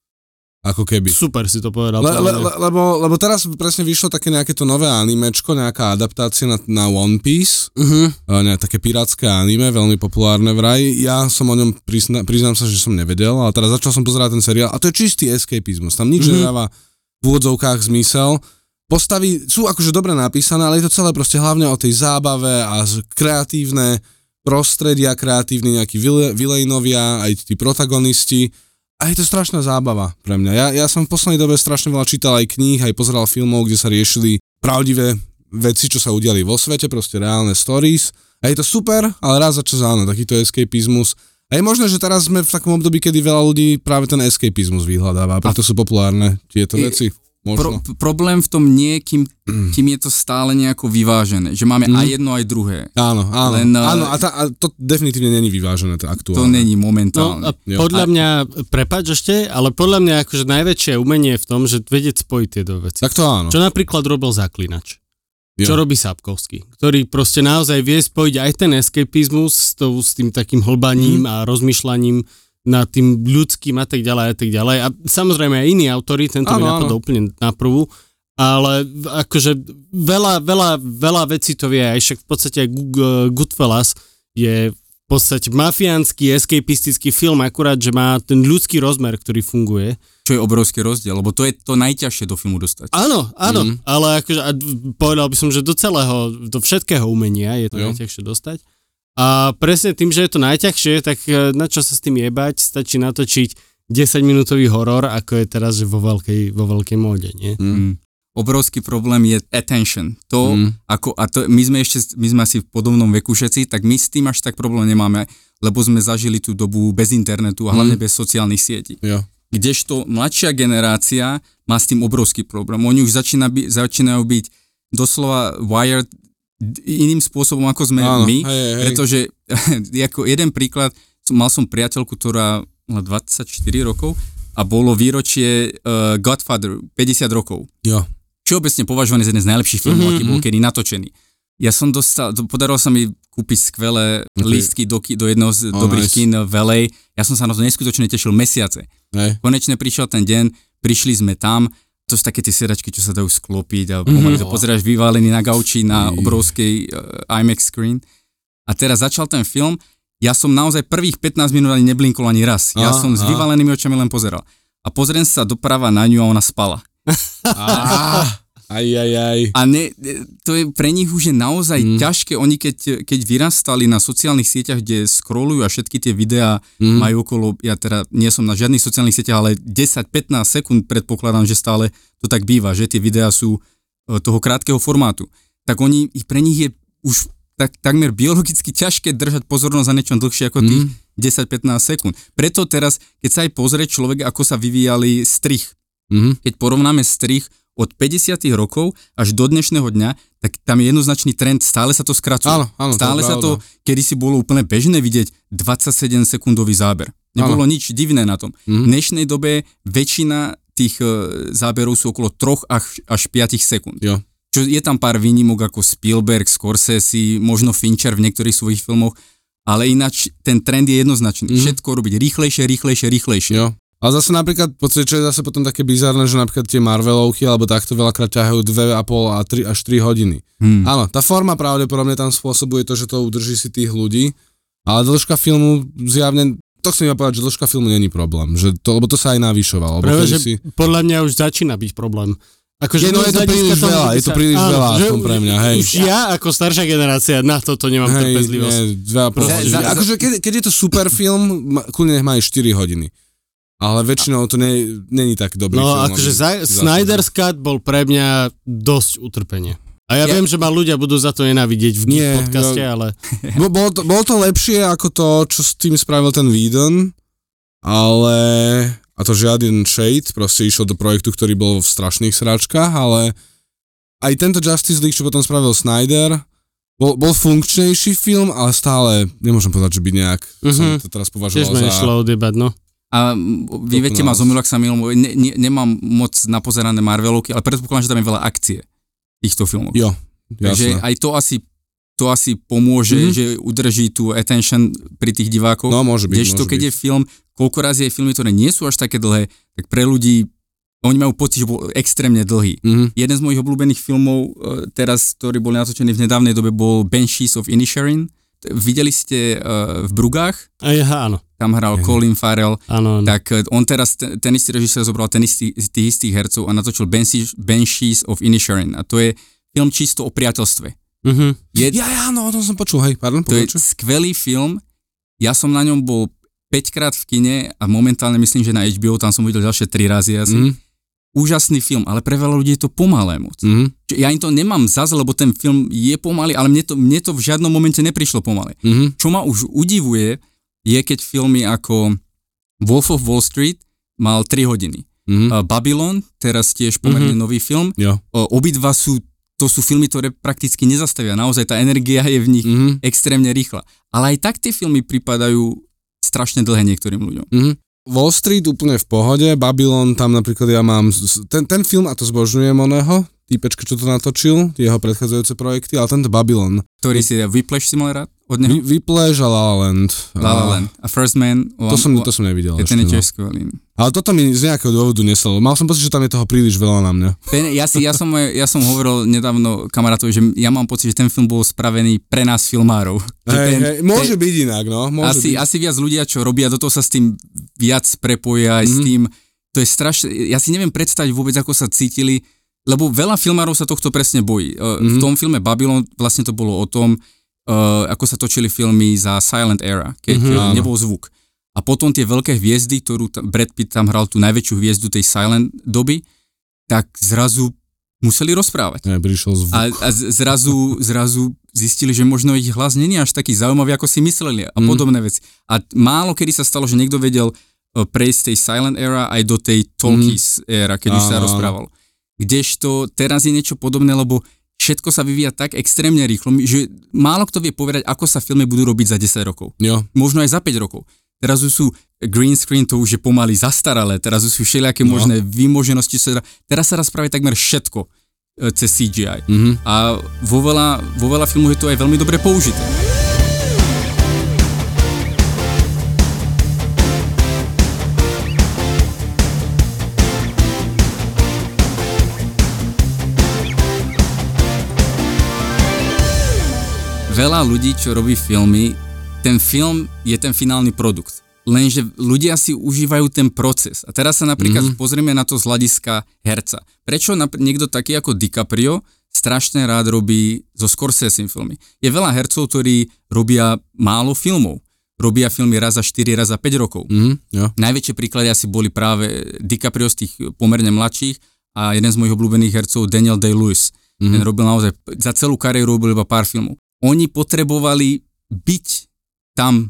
Speaker 3: Ako keby.
Speaker 1: Super si to povedal.
Speaker 3: Le, le, lebo, lebo teraz presne vyšlo také nejaké to nové animečko, nejaká adaptácia na, na One Piece,
Speaker 1: Mhm.
Speaker 3: uh, ne, také pirátske anime, veľmi populárne vraj. Ja som o ňom, prizna, priznám sa, že som nevedel, ale teraz začal som pozerať ten seriál a to je čistý escapizmus, tam nič mm-hmm. nedáva v úvodzovkách zmysel. Postavy sú akože dobre napísané, ale je to celé proste hlavne o tej zábave a kreatívne prostredia, kreatívni nejakí vile- vilejnovia, aj tí protagonisti. A je to strašná zábava pre mňa. Ja, ja som v poslednej dobe strašne veľa čítal aj kníh, aj pozeral filmov, kde sa riešili pravdivé veci, čo sa udiali vo svete, proste reálne stories. A je to super, ale raz za čas áno, takýto escapizmus. A je možné, že teraz sme v takom období, kedy veľa ľudí práve ten escapizmus vyhľadáva, preto sú populárne tieto veci.
Speaker 2: Pro,
Speaker 3: Možno.
Speaker 2: p- problém v tom nie je, kým, kým je to stále nejako vyvážené, že máme
Speaker 3: Mhm.
Speaker 2: aj jedno, aj druhé.
Speaker 3: Áno, áno.
Speaker 2: Len, eh,
Speaker 3: áno a, tá, a to definitívne není vyvážené, to
Speaker 2: To
Speaker 3: aktuálne.
Speaker 2: není
Speaker 1: No
Speaker 2: momentálne.
Speaker 1: a
Speaker 3: Jo.
Speaker 1: podľa mňa, prepáč ešte, ale podľa mňa akože najväčšie umenie je v tom, že vedieť spojiť tie dve veci.
Speaker 3: Tak to áno.
Speaker 1: Čo napríklad robil Zaklinač.
Speaker 3: Jo.
Speaker 1: Čo robí Sapkovský, ktorý proste naozaj vie spojiť aj ten escapizmus s, tou, s tým takým hlbaním a rozmýšľaním nad tým ľudským a tak ďalej a tak ďalej. A samozrejme aj iní autori, tento mi
Speaker 3: Áno,
Speaker 1: napadol úplne na prvú, ale akože veľa, veľa, veľa vecí to vie, aj však v podstate aj Gu- Goodfellas je v podstate mafiánsky, escapistický film, akurát, že má ten ľudský rozmer, ktorý funguje.
Speaker 2: Čo je obrovský rozdiel, lebo to je to najťažšie do filmu dostať.
Speaker 1: Áno, áno, mm. ale akože, povedal by som, že do celého, do všetkého umenia je to
Speaker 3: Jo.
Speaker 1: najťažšie dostať. A presne tým, že je to najťažšie, tak e, na čo sa s tým jebať, stačí natočiť 10-minútový horor, ako je teraz že vo veľkej, vo veľkej móde, nie?
Speaker 3: Mm.
Speaker 2: Mm. obrovský problém je attention. To,
Speaker 3: Mm.
Speaker 2: ako, a to, my sme ešte, my sme asi v podobnom veku všetci, tak my s tým až tak problém nemáme, lebo sme zažili tú dobu bez internetu a hlavne
Speaker 3: Mm.
Speaker 2: bez sociálnych sietí.
Speaker 3: Jo.
Speaker 2: Kdežto mladšia generácia má s tým obrovský problém. Oni už začína by, začínajú byť doslova wired iným spôsobom, ako sme
Speaker 3: Áno,
Speaker 2: my,
Speaker 3: hej, hej.
Speaker 2: pretože [laughs] ako jeden príklad, mal som priateľku, ktorá mala 24 rokov a bolo výročie uh, Godfather, 50 rokov.
Speaker 3: Jo.
Speaker 2: Všeobecne považovaný za jeden z najlepších filmov,
Speaker 3: Mhm,
Speaker 2: aký bol kedy natočený. Ja som dostal, podarilo sa mi kúpiť skvelé
Speaker 3: Ok.
Speaker 2: lístky do, do jedného z
Speaker 3: Oh,
Speaker 2: dobrých
Speaker 3: nice.
Speaker 2: kín v LA. Ja som sa na to neskutočne tešil mesiace.
Speaker 3: Hej.
Speaker 2: Konečne prišiel ten deň, prišli sme tam, to sú také tie sedačky, čo sa dajú sklopiť a pomaly
Speaker 3: Mhm.
Speaker 2: to pozeráš vyválený na gauči na
Speaker 3: Ej.
Speaker 2: obrovskej uh, IMAX screen. A teraz začal ten film, ja som naozaj prvých 15 minút ani neblinkol ani raz. Ja
Speaker 3: Aha,
Speaker 2: som s vyvalenými očami len pozeral. A pozriem sa doprava na ňu a ona spala. [laughs]
Speaker 3: Aj, aj, aj.
Speaker 2: A ne, to je pre nich už je naozaj
Speaker 3: Mm.
Speaker 2: mm. ťažké. Oni keď, keď vyrastali na sociálnych sieťach, kde scrollujú a všetky tie videá
Speaker 3: Mm.
Speaker 2: majú okolo, ja teda nie som na žiadnych sociálnych sieťach, ale 10-15 sekúnd predpokladám, že stále to tak býva, že tie videá sú e, toho krátkeho formátu. Tak oni, pre nich je už tak, takmer biologicky ťažké držať pozornosť za niečo dlhšie ako tých
Speaker 3: Mm.
Speaker 2: 10-15 sekúnd. Preto teraz, keď sa aj pozrie človek, ako sa vyvíjali strich,
Speaker 3: Mhm.
Speaker 2: keď porovnáme strich od 50 rokov až do dnešného dňa, tak tam je jednoznačný trend, stále sa to skracuje.
Speaker 3: Áno, áno, to
Speaker 2: stále sa to, kedy si bolo úplne bežné vidieť 27 sekundový záber. Nebolo nič divné na tom.
Speaker 3: Mhm.
Speaker 2: V dnešnej dobe väčšina tých e, záberov sú okolo 3 až, až 5 sekúnd.
Speaker 3: Jo.
Speaker 2: Čo je tam pár výnimok ako Spielberg, Scorsese, možno Fincher v niektorých svojich filmoch, ale ináč ten trend je jednoznačný.
Speaker 3: Mhm.
Speaker 2: Všetko robiť rýchlejšie, rýchlejšie, rýchlejšie.
Speaker 3: Jo. Ale zase napríklad, podstate, čo je zase potom také bizarné, že napríklad tie Marvelovky alebo takto veľakrát ťahajú 2,5 a 3 až 3 hodiny.
Speaker 2: Hmm.
Speaker 3: Áno, tá forma pravdepodobne tam spôsobuje to, že to udrží si tých ľudí, ale dĺžka filmu zjavne, to chcem iba povedať, že dĺžka filmu není problém, že to, lebo to sa aj navyšovalo.
Speaker 1: Práve, že
Speaker 3: si...
Speaker 1: podľa mňa už začína byť problém. Akože
Speaker 3: Je, no, je to príliš
Speaker 1: toho,
Speaker 3: veľa, je to príliš veľa
Speaker 1: že
Speaker 3: pre mňa, hej.
Speaker 1: Už ja ako staršia generácia na toto nemám
Speaker 3: Hej,
Speaker 1: trpezlivosť.
Speaker 3: nie,
Speaker 2: Za- za-
Speaker 3: akože keď, keď je to super film, kľudne nech má aj 4 hodiny. Ale väčšinou to není tak dobrý
Speaker 1: No
Speaker 3: film.
Speaker 1: akože
Speaker 3: aby-
Speaker 1: za, Snyder's Cut bol pre mňa dosť utrpenie. A ja,
Speaker 2: Ja-
Speaker 1: viem, že ma ľudia budú za to nenávidieť v
Speaker 3: Nie,
Speaker 1: podcaste,
Speaker 3: ja-
Speaker 1: ale [laughs]
Speaker 3: Bo, bolo, to, bolo to lepšie ako to, čo s tým spravil ten Whedon, ale... A to žiaden shade, proste išiel do projektu, ktorý bol v strašných sračkách, ale aj tento Justice League, čo potom spravil Snyder, bol, bol funkčnejší film, ale stále, nemôžem povedať, že by nejak mm-hmm. som
Speaker 1: Mhm.
Speaker 3: to teraz
Speaker 1: tiež
Speaker 3: považoval
Speaker 1: ma
Speaker 3: za...
Speaker 1: nešlo odjebať, no.
Speaker 2: A vy viete ma zomilú, ak sa milom, ne, ne, nemám moc napozerané Marvelovky, ale predpokladám, že tam je veľa akcie týchto filmov.
Speaker 3: Jo,
Speaker 2: Takže
Speaker 3: jasné.
Speaker 2: aj to asi, to asi pomôže,
Speaker 3: Mhm.
Speaker 2: mm-hmm. že udrží tú attention pri tých divákoch.
Speaker 3: No, môže byť,
Speaker 2: Kdežto keď
Speaker 3: byť.
Speaker 2: je film, koľko razy je filmy, ktoré nie sú až také dlhé, tak pre ľudí, oni majú pocit, že bol extrémne dlhý.
Speaker 3: Mhm.
Speaker 2: Jeden z mojich obľúbených filmov e, teraz, ktorý bol natočený v nedávnej dobe, bol Banshees of Inisherin. Videli ste uh, v Brugách?
Speaker 1: A ja, áno,
Speaker 2: Tam hral
Speaker 3: Mhm.
Speaker 2: Colin Farrell.
Speaker 1: áno, áno.
Speaker 2: Tak e, on teraz, ten, istý režisér zobral ten istý, tých istých hercov a natočil Banshees, of Inisherin. A to je film čisto o priateľstve.
Speaker 1: Mhm.
Speaker 2: Je,
Speaker 3: Ja, ja, no, o tom som počul, hej, pardon,
Speaker 2: to je
Speaker 3: pokračuj.
Speaker 2: skvelý film. Ja som na ňom bol 5 krát v kine a momentálne myslím, že na HBO tam som videl ďalšie 3 razy asi.
Speaker 3: Mhm.
Speaker 2: Úžasný film, ale pre veľa ľudí je to pomalé moc. Čiže Ja im to nemám zase, lebo ten film je pomalý, ale mne to, mne to v žiadnom momente neprišlo pomalé.
Speaker 3: Mhm.
Speaker 2: Čo ma už udivuje, je keď filmy ako Wolf of Wall Street mal 3 hodiny.
Speaker 3: Mhm.
Speaker 2: Uh, Babylon, teraz tiež pomerne
Speaker 1: Mhm.
Speaker 2: nový film.
Speaker 3: Jo.
Speaker 2: Obidva sú, to sú filmy, ktoré prakticky nezastavia. Naozaj tá energia je v nich
Speaker 3: Mhm.
Speaker 2: extrémne rýchla. Ale aj tak tie filmy pripadajú strašne dlhé niektorým ľuďom.
Speaker 3: Mhm. Wall Street úplne v pohode, Babylon, tam napríklad ja mám, ten, ten film, a to zbožňujem oného, týpečka, čo to natočil, jeho predchádzajúce projekty, ale tento Babylon,
Speaker 2: Ktorý si Whiplash si mal rád od neho?
Speaker 3: Vy, Vyplash a La La Land.
Speaker 2: La La Land. A First Man.
Speaker 3: To som, to som nevidel
Speaker 2: je ten je tiež skvelý.
Speaker 3: Ale toto mi z nejakého dôvodu neselo. Mal som pocit, že tam je toho príliš veľa na mňa.
Speaker 2: Ten, ja, si, ja, som, ja som hovoril nedávno kamarátovi, že ja mám pocit, že ten film bol spravený pre nás filmárov.
Speaker 3: Hej,
Speaker 2: ten,
Speaker 3: hej, môže byť inak, no. Môže
Speaker 2: asi,
Speaker 3: byť.
Speaker 2: asi viac ľudia, čo robia, do toho sa s tým viac prepoja aj mm. s
Speaker 3: Mhm.
Speaker 2: tým. To je strašné. Ja si neviem predstaviť vôbec, ako sa cítili, lebo veľa filmárov sa tohto presne bojí. Mm. V
Speaker 3: Mhm.
Speaker 2: tom filme Babylon vlastne to bolo o tom, uh, ako sa točili filmy za Silent Era, keď
Speaker 3: Mhm,
Speaker 2: mm,
Speaker 3: áno.
Speaker 2: nebol zvuk. A potom tie veľké hviezdy, ktorú tam, Brad Pitt tam hral tú najväčšiu hviezdu tej silent doby, tak zrazu museli rozprávať.
Speaker 3: Ne, prišiel zvuk.
Speaker 2: A, a zrazu, zrazu zistili, že možno ich hlas není až taký zaujímavý, ako si mysleli a
Speaker 3: Mm.
Speaker 2: podobné veci. A málo kedy sa stalo, že niekto vedel uh, prejsť z tej silent era aj do tej talkies era, keď už sa
Speaker 3: Mm.
Speaker 2: Rozprávalo. Kdežto teraz je niečo podobné, lebo všetko sa vyvíja tak extrémne rýchlo, že málo kto vie povedať, ako sa filmy budú robiť za 10 rokov.
Speaker 3: Jo,
Speaker 2: Možno aj za 5 rokov. Teraz už sú green screen, to už je pomaly zastaralé, teraz už sú všelijaké
Speaker 3: No.
Speaker 2: možné vymoženosti. čo sa dá- Teraz sa rozpráva takmer všetko e, cez CGI.
Speaker 3: mhm.
Speaker 2: A vo veľa, vo veľa filmov je to aj veľmi dobre použité. Veľa ľudí, čo robí filmy, ten film je ten finálny produkt. Lenže ľudia si užívajú ten proces. A teraz sa napríklad mm-hmm. pozrieme na to z hľadiska herca. Prečo napr- niekto taký ako DiCaprio strašne rád robí zo Scorsese filmy? Je veľa hercov, ktorí robia málo filmov. Robia filmy raz za 4, raz za 5 rokov.
Speaker 3: Mhm, jo.
Speaker 2: Najväčšie príklady asi boli práve DiCaprio z tých pomerne mladších a jeden z mojich obľúbených hercov Daniel Day-Lewis. Mm. Ten robil naozaj, za celú kariéru robil iba pár filmov. Oni potrebovali byť tam,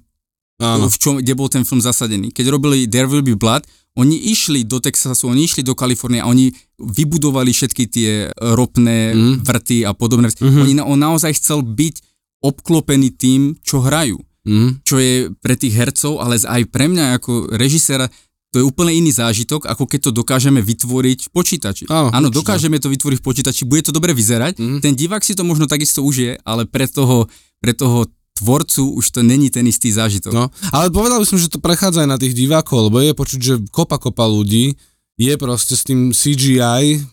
Speaker 3: Áno.
Speaker 2: v čom, kde bol ten film zasadený. Keď robili There Will Be Blood, oni išli do Texasu, oni išli do Kalifornie a oni vybudovali všetky tie ropné
Speaker 3: Mm.
Speaker 2: vrty a podobné.
Speaker 1: Mhm.
Speaker 2: Oni, on naozaj chcel byť obklopený tým, čo hrajú
Speaker 3: Mhm.
Speaker 2: čo je pre tých hercov, ale aj pre mňa ako režiséra, to je úplne iný zážitok, ako keď to dokážeme vytvoriť v počítači.
Speaker 3: Áno,
Speaker 2: Áno
Speaker 3: určite.
Speaker 2: dokážeme to vytvoriť v počítači, bude to dobre vyzerať,
Speaker 3: Mhm.
Speaker 2: ten divák si to možno takisto užije, ale pre toho, pre toho tvorcu už to není ten istý zážitok.
Speaker 3: No, ale povedal by som, že to prechádza aj na tých divákov, lebo je počuť, že kopa kopa ľudí je proste s tým CGI,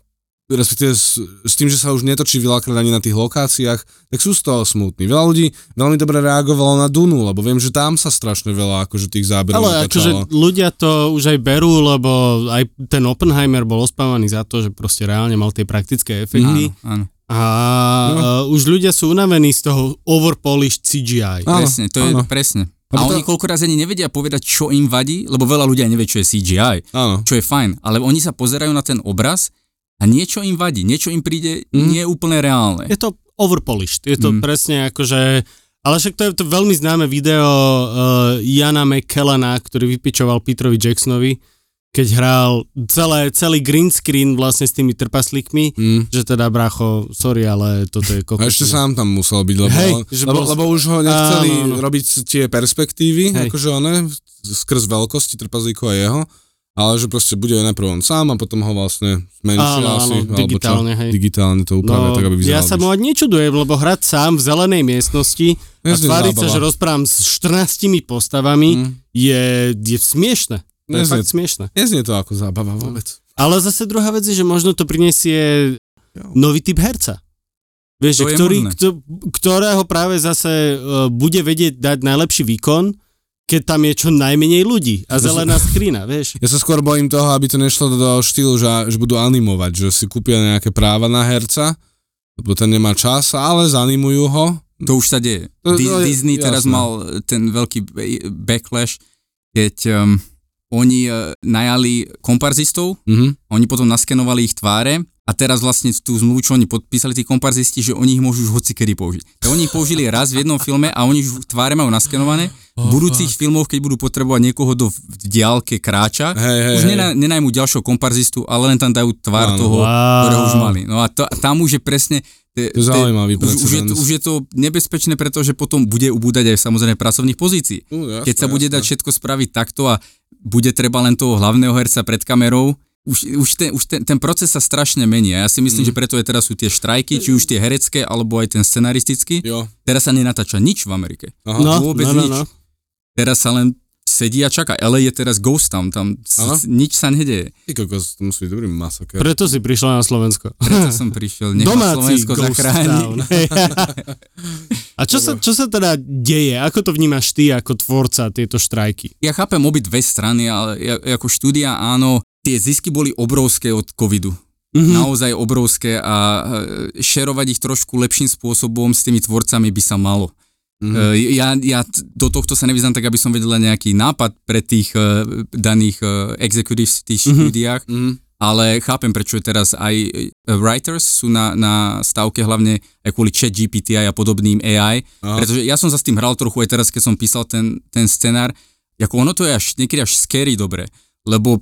Speaker 3: respektíve s, s tým, že sa už netočí veľakrát ani na tých lokáciách, tak sú z toho smutní. Veľa ľudí veľmi dobre reagovalo na Dunu, lebo viem, že tam sa strašne veľa akože tých záberov
Speaker 1: Ale
Speaker 3: natáčalo.
Speaker 1: akože ľudia to už aj berú, lebo aj ten Oppenheimer bol ospávaný za to, že proste reálne mal tie praktické efekty.
Speaker 2: Áno, áno.
Speaker 1: A
Speaker 3: No.
Speaker 1: uh, už ľudia sú unavení z toho overpolished CGI.
Speaker 3: Áno,
Speaker 2: Presne, to je
Speaker 3: áno.
Speaker 2: presne.
Speaker 3: Lebo
Speaker 2: A oni koľko razy ani nevedia povedať, čo im vadí, lebo veľa ľudí aj nevie, čo je CGI,
Speaker 3: Áno.
Speaker 2: čo je fajn, ale oni sa pozerajú na ten obraz a niečo im vadí, niečo im príde
Speaker 3: Mm.
Speaker 2: nie úplne reálne.
Speaker 1: Je to overpolished. Je to
Speaker 2: Mm.
Speaker 1: presne ako, že... Ale však to je to veľmi známe video uh, Jana McKellena, ktorý vypičoval Petrovi Jacksonovi, keď hral celé, celý green screen vlastne s tými trpaslíkmi,
Speaker 3: Mm.
Speaker 1: že teda bracho, sorry, ale toto je
Speaker 3: A
Speaker 1: kokos.
Speaker 3: ešte sám tam musel byť, lebo,
Speaker 1: Hej, že
Speaker 3: lebo,
Speaker 1: bol-
Speaker 3: lebo už ho nechceli
Speaker 1: Áno, áno.
Speaker 3: robiť tie perspektívy,
Speaker 1: Hej.
Speaker 3: akože one, skrz veľkosti trpazlíkov a jeho, ale že proste bude najprv on sám a potom ho vlastne zmenšia
Speaker 1: Áno,
Speaker 3: asi.
Speaker 1: áno, digitálne,
Speaker 3: čo,
Speaker 1: hej.
Speaker 3: Digitálne to upravia, tak aby vyzeral.
Speaker 1: No, ja sa mu ani nečudujem, lebo hrať sám v zelenej miestnosti a tváriť sa, že rozprávam s 14 postavami,
Speaker 3: Mm.
Speaker 1: je, je smiešne. To je
Speaker 3: Neznie-
Speaker 1: fakt smiešne.
Speaker 3: Neznie to ako zábava vôbec.
Speaker 1: Ale zase druhá vec je, že možno to prinesie nový typ herca. Vieš,
Speaker 2: To
Speaker 1: že
Speaker 2: je
Speaker 1: ktorý, kto, ktorého práve zase uh, bude vedieť dať najlepší výkon, keď tam je čo najmenej ľudí a zelená skrína, vieš.
Speaker 3: Ja sa skôr bojím toho, aby to nešlo do štýlu, že, že budú animovať, že si kúpia nejaké práva na herca, lebo ten nemá čas, ale zanimujú ho.
Speaker 2: To už sa deje.
Speaker 3: To- to je-
Speaker 2: Disney teraz
Speaker 3: jasné.
Speaker 2: mal ten veľký ba- backlash, keď um, oni uh, najali komparzistov,
Speaker 3: Mhm.
Speaker 2: oni potom naskenovali ich tváre a teraz vlastne tú zmluvu, čo oni podpísali, tí komparzisti, že oni ich môžu už hoci kedy použiť. Tak oni ich použili raz v jednom filme a oni už tváre majú naskenované. V budúcich filmoch, keď budú potrebovať niekoho do v diálke kráča,
Speaker 3: Hej, hej,
Speaker 2: už
Speaker 3: hej.
Speaker 2: nena, nenajmú ďalšieho komparzistu, ale len tam dajú tvár
Speaker 3: Áno.
Speaker 2: toho,
Speaker 1: Wow.
Speaker 2: ktorého už mali. No a, to, tam už je presne... Te,
Speaker 3: To je zaujímavý
Speaker 2: už, už, je, už je to nebezpečné, pretože potom bude ubúdať aj samozrejme pracovných pozícií.
Speaker 3: Uh, jasné,
Speaker 2: Keď sa bude dať všetko spraviť takto a bude treba len toho hlavného herca pred kamerou, už, už, ten, už ten, ten proces sa strašne mení a ja si myslím,
Speaker 3: Mm.
Speaker 2: že preto je teraz sú tie štrajky, či už tie herecké, alebo aj ten scenaristický.
Speaker 3: Jo.
Speaker 2: Teraz sa nenatáča nič v Amerike.
Speaker 3: Aha.
Speaker 1: No,
Speaker 2: vôbec
Speaker 1: no, no,
Speaker 2: nič.
Speaker 1: no.
Speaker 2: Teraz sa len sedí a čaká. LA je teraz ghost town, tam s- nič sa nedeje.
Speaker 3: Ty kokos, to musí byť dobrý masaker.
Speaker 1: Preto si prišla na Slovensko.
Speaker 2: Preto som prišiel, nech
Speaker 1: Domáci
Speaker 2: Slovensko zachráni.
Speaker 1: A čo sa, čo sa teda deje? Ako to vnímaš ty ako tvorca tieto štrajky?
Speaker 2: Ja chápem obi dve strany, ale ako štúdia áno, tie zisky boli obrovské od covidu.
Speaker 1: Mhm.
Speaker 2: Naozaj obrovské a e, šerovať ich trošku lepším spôsobom s tými tvorcami by sa malo.
Speaker 3: Mhm.
Speaker 2: E, Ja, ja do tohto sa nevyznam tak, aby som vedel nejaký nápad pre tých e, daných e, executives v tých
Speaker 1: Mhm.
Speaker 2: štúdiách,
Speaker 3: Mhm.
Speaker 2: ale chápem, prečo je teraz aj writers sú na, na stavke hlavne aj kvôli chat GPT a podobným AI,
Speaker 3: Aha.
Speaker 2: pretože ja som sa s tým hral trochu aj teraz, keď som písal ten, ten scenár, ako ono to je až niekedy až scary dobre, lebo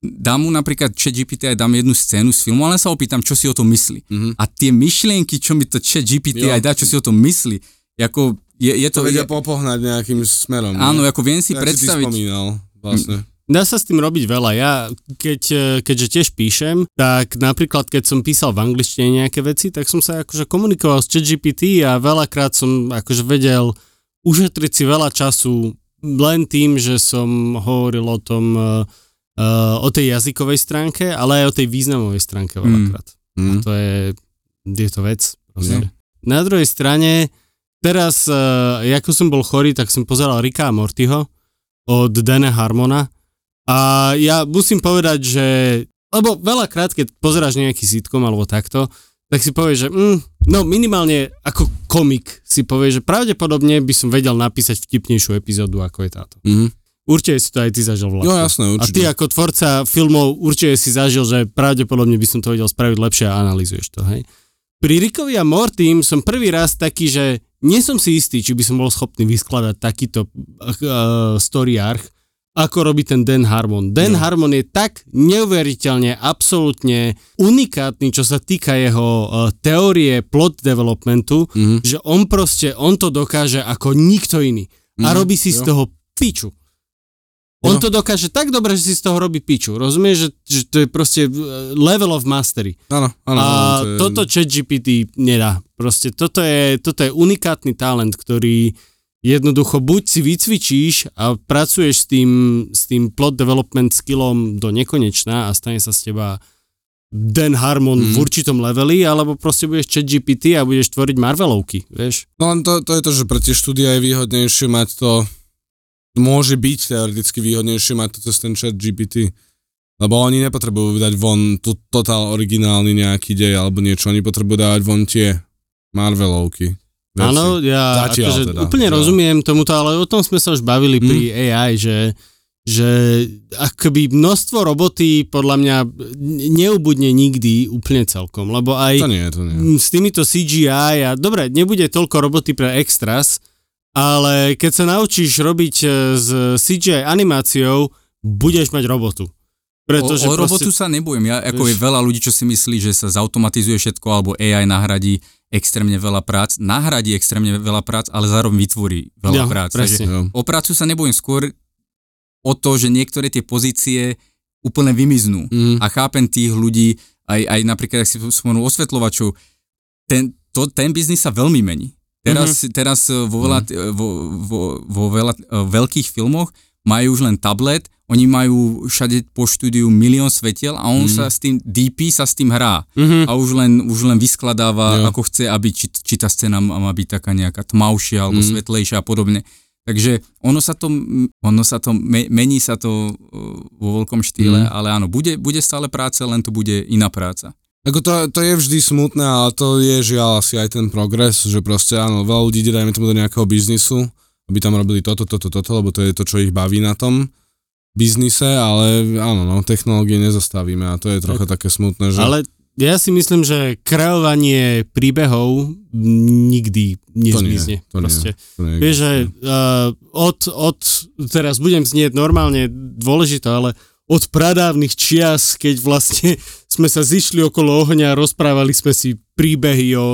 Speaker 2: dám mu napríklad chat GPT aj dám jednu scénu z filmu, ale sa opýtam, čo si o tom myslí.
Speaker 3: Mhm.
Speaker 2: A tie myšlienky, čo mi to chat GPT
Speaker 3: Jo.
Speaker 2: aj dá, čo si o tom myslí, ako je, je
Speaker 3: To
Speaker 2: to...
Speaker 3: vedia
Speaker 2: je,
Speaker 3: popohnať nejakým smerom.
Speaker 2: áno,
Speaker 3: ne?
Speaker 2: ako viem si
Speaker 3: si ty
Speaker 2: predstaviť...
Speaker 3: spomínal, vlastne.
Speaker 1: Dá sa s tým robiť veľa. Ja, keď, e, keďže tiež píšem, tak napríklad, keď som písal v angličtine nejaké veci, tak som sa akože komunikoval s ChatGPT a veľakrát som akože vedel ušetriť si veľa času len tým, že som hovoril o tom, e, o tej jazykovej stránke, ale aj o tej významovej stránke veľakrát.
Speaker 3: Mm.
Speaker 1: To je, je to vec. Proste. Na druhej strane, teraz, uh, ako som bol chorý, tak som pozeral Ricka a Mortyho od Dana Harmona a ja musím povedať, že lebo veľakrát, keď pozeráš nejaký sitcom alebo takto, tak si povieš, že mm, no minimálne ako komik si povieš, že pravdepodobne by som vedel napísať vtipnejšiu epizódu, ako je táto.
Speaker 3: Mm.
Speaker 1: Určite si to aj ty zažil Vládko.
Speaker 3: No jasné,
Speaker 1: A
Speaker 3: určite.
Speaker 1: ty ako tvorca filmov určite si zažil, že pravdepodobne by som to vedel spraviť lepšie a analýzuješ to, hej? Pri Rickovi a Mortym som prvý raz taký, že nie som si istý, či by som bol schopný vyskladať takýto uh, story arch, ako robí ten Dan Harmon. Dan
Speaker 3: Jo.
Speaker 1: Harmon je tak neuveriteľne, absolútne unikátny, čo sa týka jeho uh, teórie plot developmentu,
Speaker 3: Mhm.
Speaker 1: že on proste, on to dokáže ako nikto iný. A
Speaker 3: Mhm,
Speaker 1: robí si z
Speaker 3: jo.
Speaker 1: toho piču. On
Speaker 3: Jo.
Speaker 1: to dokáže tak dobre, že si z toho robí piču. Rozumieš, že, že to je proste eh, level of mastery.
Speaker 3: Áno, áno.
Speaker 1: A
Speaker 3: áno, to je...
Speaker 1: toto ChatGPT nedá. Proste toto je, toto je unikátny talent, ktorý jednoducho buď si vycvičíš a pracuješ s tým, s tým plot development skillom do nekonečna a stane sa z teba Dan Harmon
Speaker 3: Mhm.
Speaker 1: v určitom leveli, alebo proste budeš ChatGPT a budeš tvoriť Marvelovky, vieš?
Speaker 3: No len to, to je to, že pre tie štúdia je výhodnejšie mať to, môže byť teoreticky výhodnejšie mať to cez ten chat GPT. Lebo oni nepotrebujú dať von tu, totál originálny nejaký dej alebo niečo, oni potrebujú dávať von tie Marvelovky.
Speaker 1: Áno, ja
Speaker 3: Zatiaľ
Speaker 1: akože
Speaker 3: teda,
Speaker 1: úplne
Speaker 3: jo.
Speaker 1: rozumiem tomuto, ale o tom sme sa už bavili
Speaker 3: Hm.
Speaker 1: pri AI, že, že akoby množstvo roboty podľa mňa neubudne nikdy úplne celkom, lebo aj
Speaker 3: To nie, to nie.
Speaker 1: s týmito CGI a dobre, nebude toľko roboty pre extras, ale keď sa naučíš robiť e, s CGI animáciou, budeš mať robotu. Pretože
Speaker 2: o, o
Speaker 1: proste,
Speaker 2: robotu sa nebojím. Ja, ako je veľa ľudí, čo si myslí, že sa zautomatizuje všetko, alebo AI nahradí extrémne veľa prác. Nahradí extrémne veľa prác, ale zároveň vytvorí veľa
Speaker 1: Ja,
Speaker 2: prác.
Speaker 1: presne.
Speaker 2: Takže o prácu sa nebojím skôr o to, že niektoré tie pozície úplne vymiznú.
Speaker 3: Mm.
Speaker 2: A chápem tých ľudí, aj, aj napríklad, ak si spomenul osvetľovačov, ten, to, ten biznis sa veľmi mení. Teraz, mm-hmm. teraz eh, vo veľa, mm. vo, vo, vo veľa eh, veľkých filmoch majú už len tablet, oni majú všade po štúdiu milión svetiel a on mm. sa s tým, DP sa s tým hrá
Speaker 1: Mhm.
Speaker 2: a už len, už len vyskladáva,
Speaker 3: Jo.
Speaker 2: ako chce, aby či, či tá scéna má byť taká nejaká tmavšia alebo
Speaker 3: Mm.
Speaker 2: svetlejšia a podobne. Takže ono sa to, ono sa to, me- mení sa to vo veľkom štýle,
Speaker 3: Mm.
Speaker 2: ale áno, bude, bude stále práca, len to bude iná práca.
Speaker 3: Ako to, to je vždy smutné, ale to je žiaľ asi aj ten progres, že proste áno, veľa ľudí ide dajme tomu do nejakého biznisu, aby tam robili toto, toto, toto, lebo to je to, čo ich baví na tom biznise, ale áno, no, technológie nezastavíme a to je trocha také smutné, že...
Speaker 1: Ale ja si myslím, že kreovanie príbehov nikdy nezmizne.
Speaker 3: to nie.
Speaker 1: proste.
Speaker 3: to nie je
Speaker 1: Vieš, že uh, od, od, teraz budem znieť normálne dôležité, ale od pradávnych čias, keď vlastne sme sa zišli okolo ohňa a rozprávali sme si príbehy o,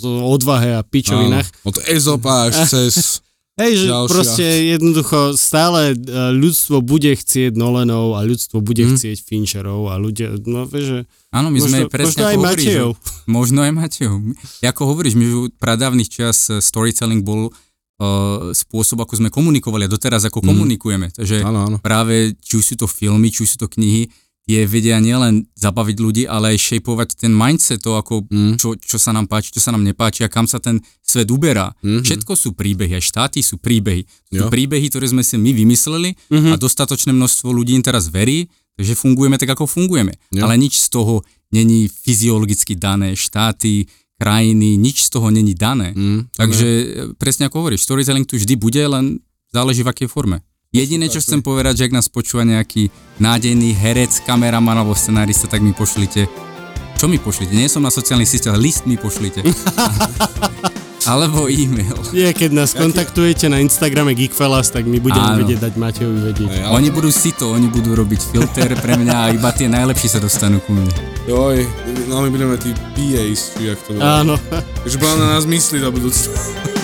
Speaker 1: o odvahe a pičovinách.
Speaker 3: Áno, od Ezopa až [laughs] cez...
Speaker 1: Hej, že
Speaker 3: Ďalšia.
Speaker 1: proste jednoducho stále uh, ľudstvo bude chcieť Nolanov a ľudstvo bude
Speaker 3: Hm.
Speaker 1: chcieť Fincherov a ľudia, no vieš, že
Speaker 2: Áno, my
Speaker 1: možno,
Speaker 2: sme presne
Speaker 1: možno aj
Speaker 2: ako hovoríš,
Speaker 1: Matejov.
Speaker 2: že- [laughs] Možno aj Matejov. Ako hovoríš, my v pradávnych čas eh, storytelling bol uh, spôsob, ako sme komunikovali a doteraz ako
Speaker 3: Mm.
Speaker 2: komunikujeme. Takže
Speaker 3: Áno, áno.
Speaker 2: práve či už sú to filmy, či už sú to knihy, tie vedia nielen zabaviť ľudí, ale aj šejpovať ten mindset, to ako
Speaker 3: Mm.
Speaker 2: čo, čo sa nám páči, čo sa nám nepáči a kam sa ten svet uberá.
Speaker 3: Mhm.
Speaker 2: Všetko sú príbehy, aj štáty sú príbehy. Sú
Speaker 3: Jo.
Speaker 2: príbehy, ktoré sme si my vymysleli
Speaker 1: Mhm.
Speaker 2: a dostatočné množstvo ľudí im teraz verí, takže fungujeme tak, ako fungujeme.
Speaker 3: Jo.
Speaker 2: Ale nič z toho není fyziologicky dané. Štáty, krajiny, nič z toho není dané.
Speaker 3: Mm,
Speaker 2: Takže e, presne ako hovoríš, storytelling tu vždy bude, len záleží v akej forme. Jediné, čo chcem povedať, že ak nás počúva nejaký nádejný herec, kameraman alebo scenárista, tak mi pošlite čo mi pošlite? Nie som na sociálnych sieťach, list mi pošlite. [laughs] Alebo e-mail.
Speaker 1: Je, keď nás kontaktujete na Instagrame Geekfellas, tak my budeme
Speaker 2: Áno.
Speaker 1: vedieť dať Matejovi vedieť.
Speaker 3: Ale-
Speaker 2: Oni budú si to, oni budú robiť filter pre mňa a iba tie najlepší sa dostanú ku mne.
Speaker 3: Joj, no my budeme tí PAs, či jak to bolo.
Speaker 1: Áno.
Speaker 3: Takže na nás myslí do budúcna.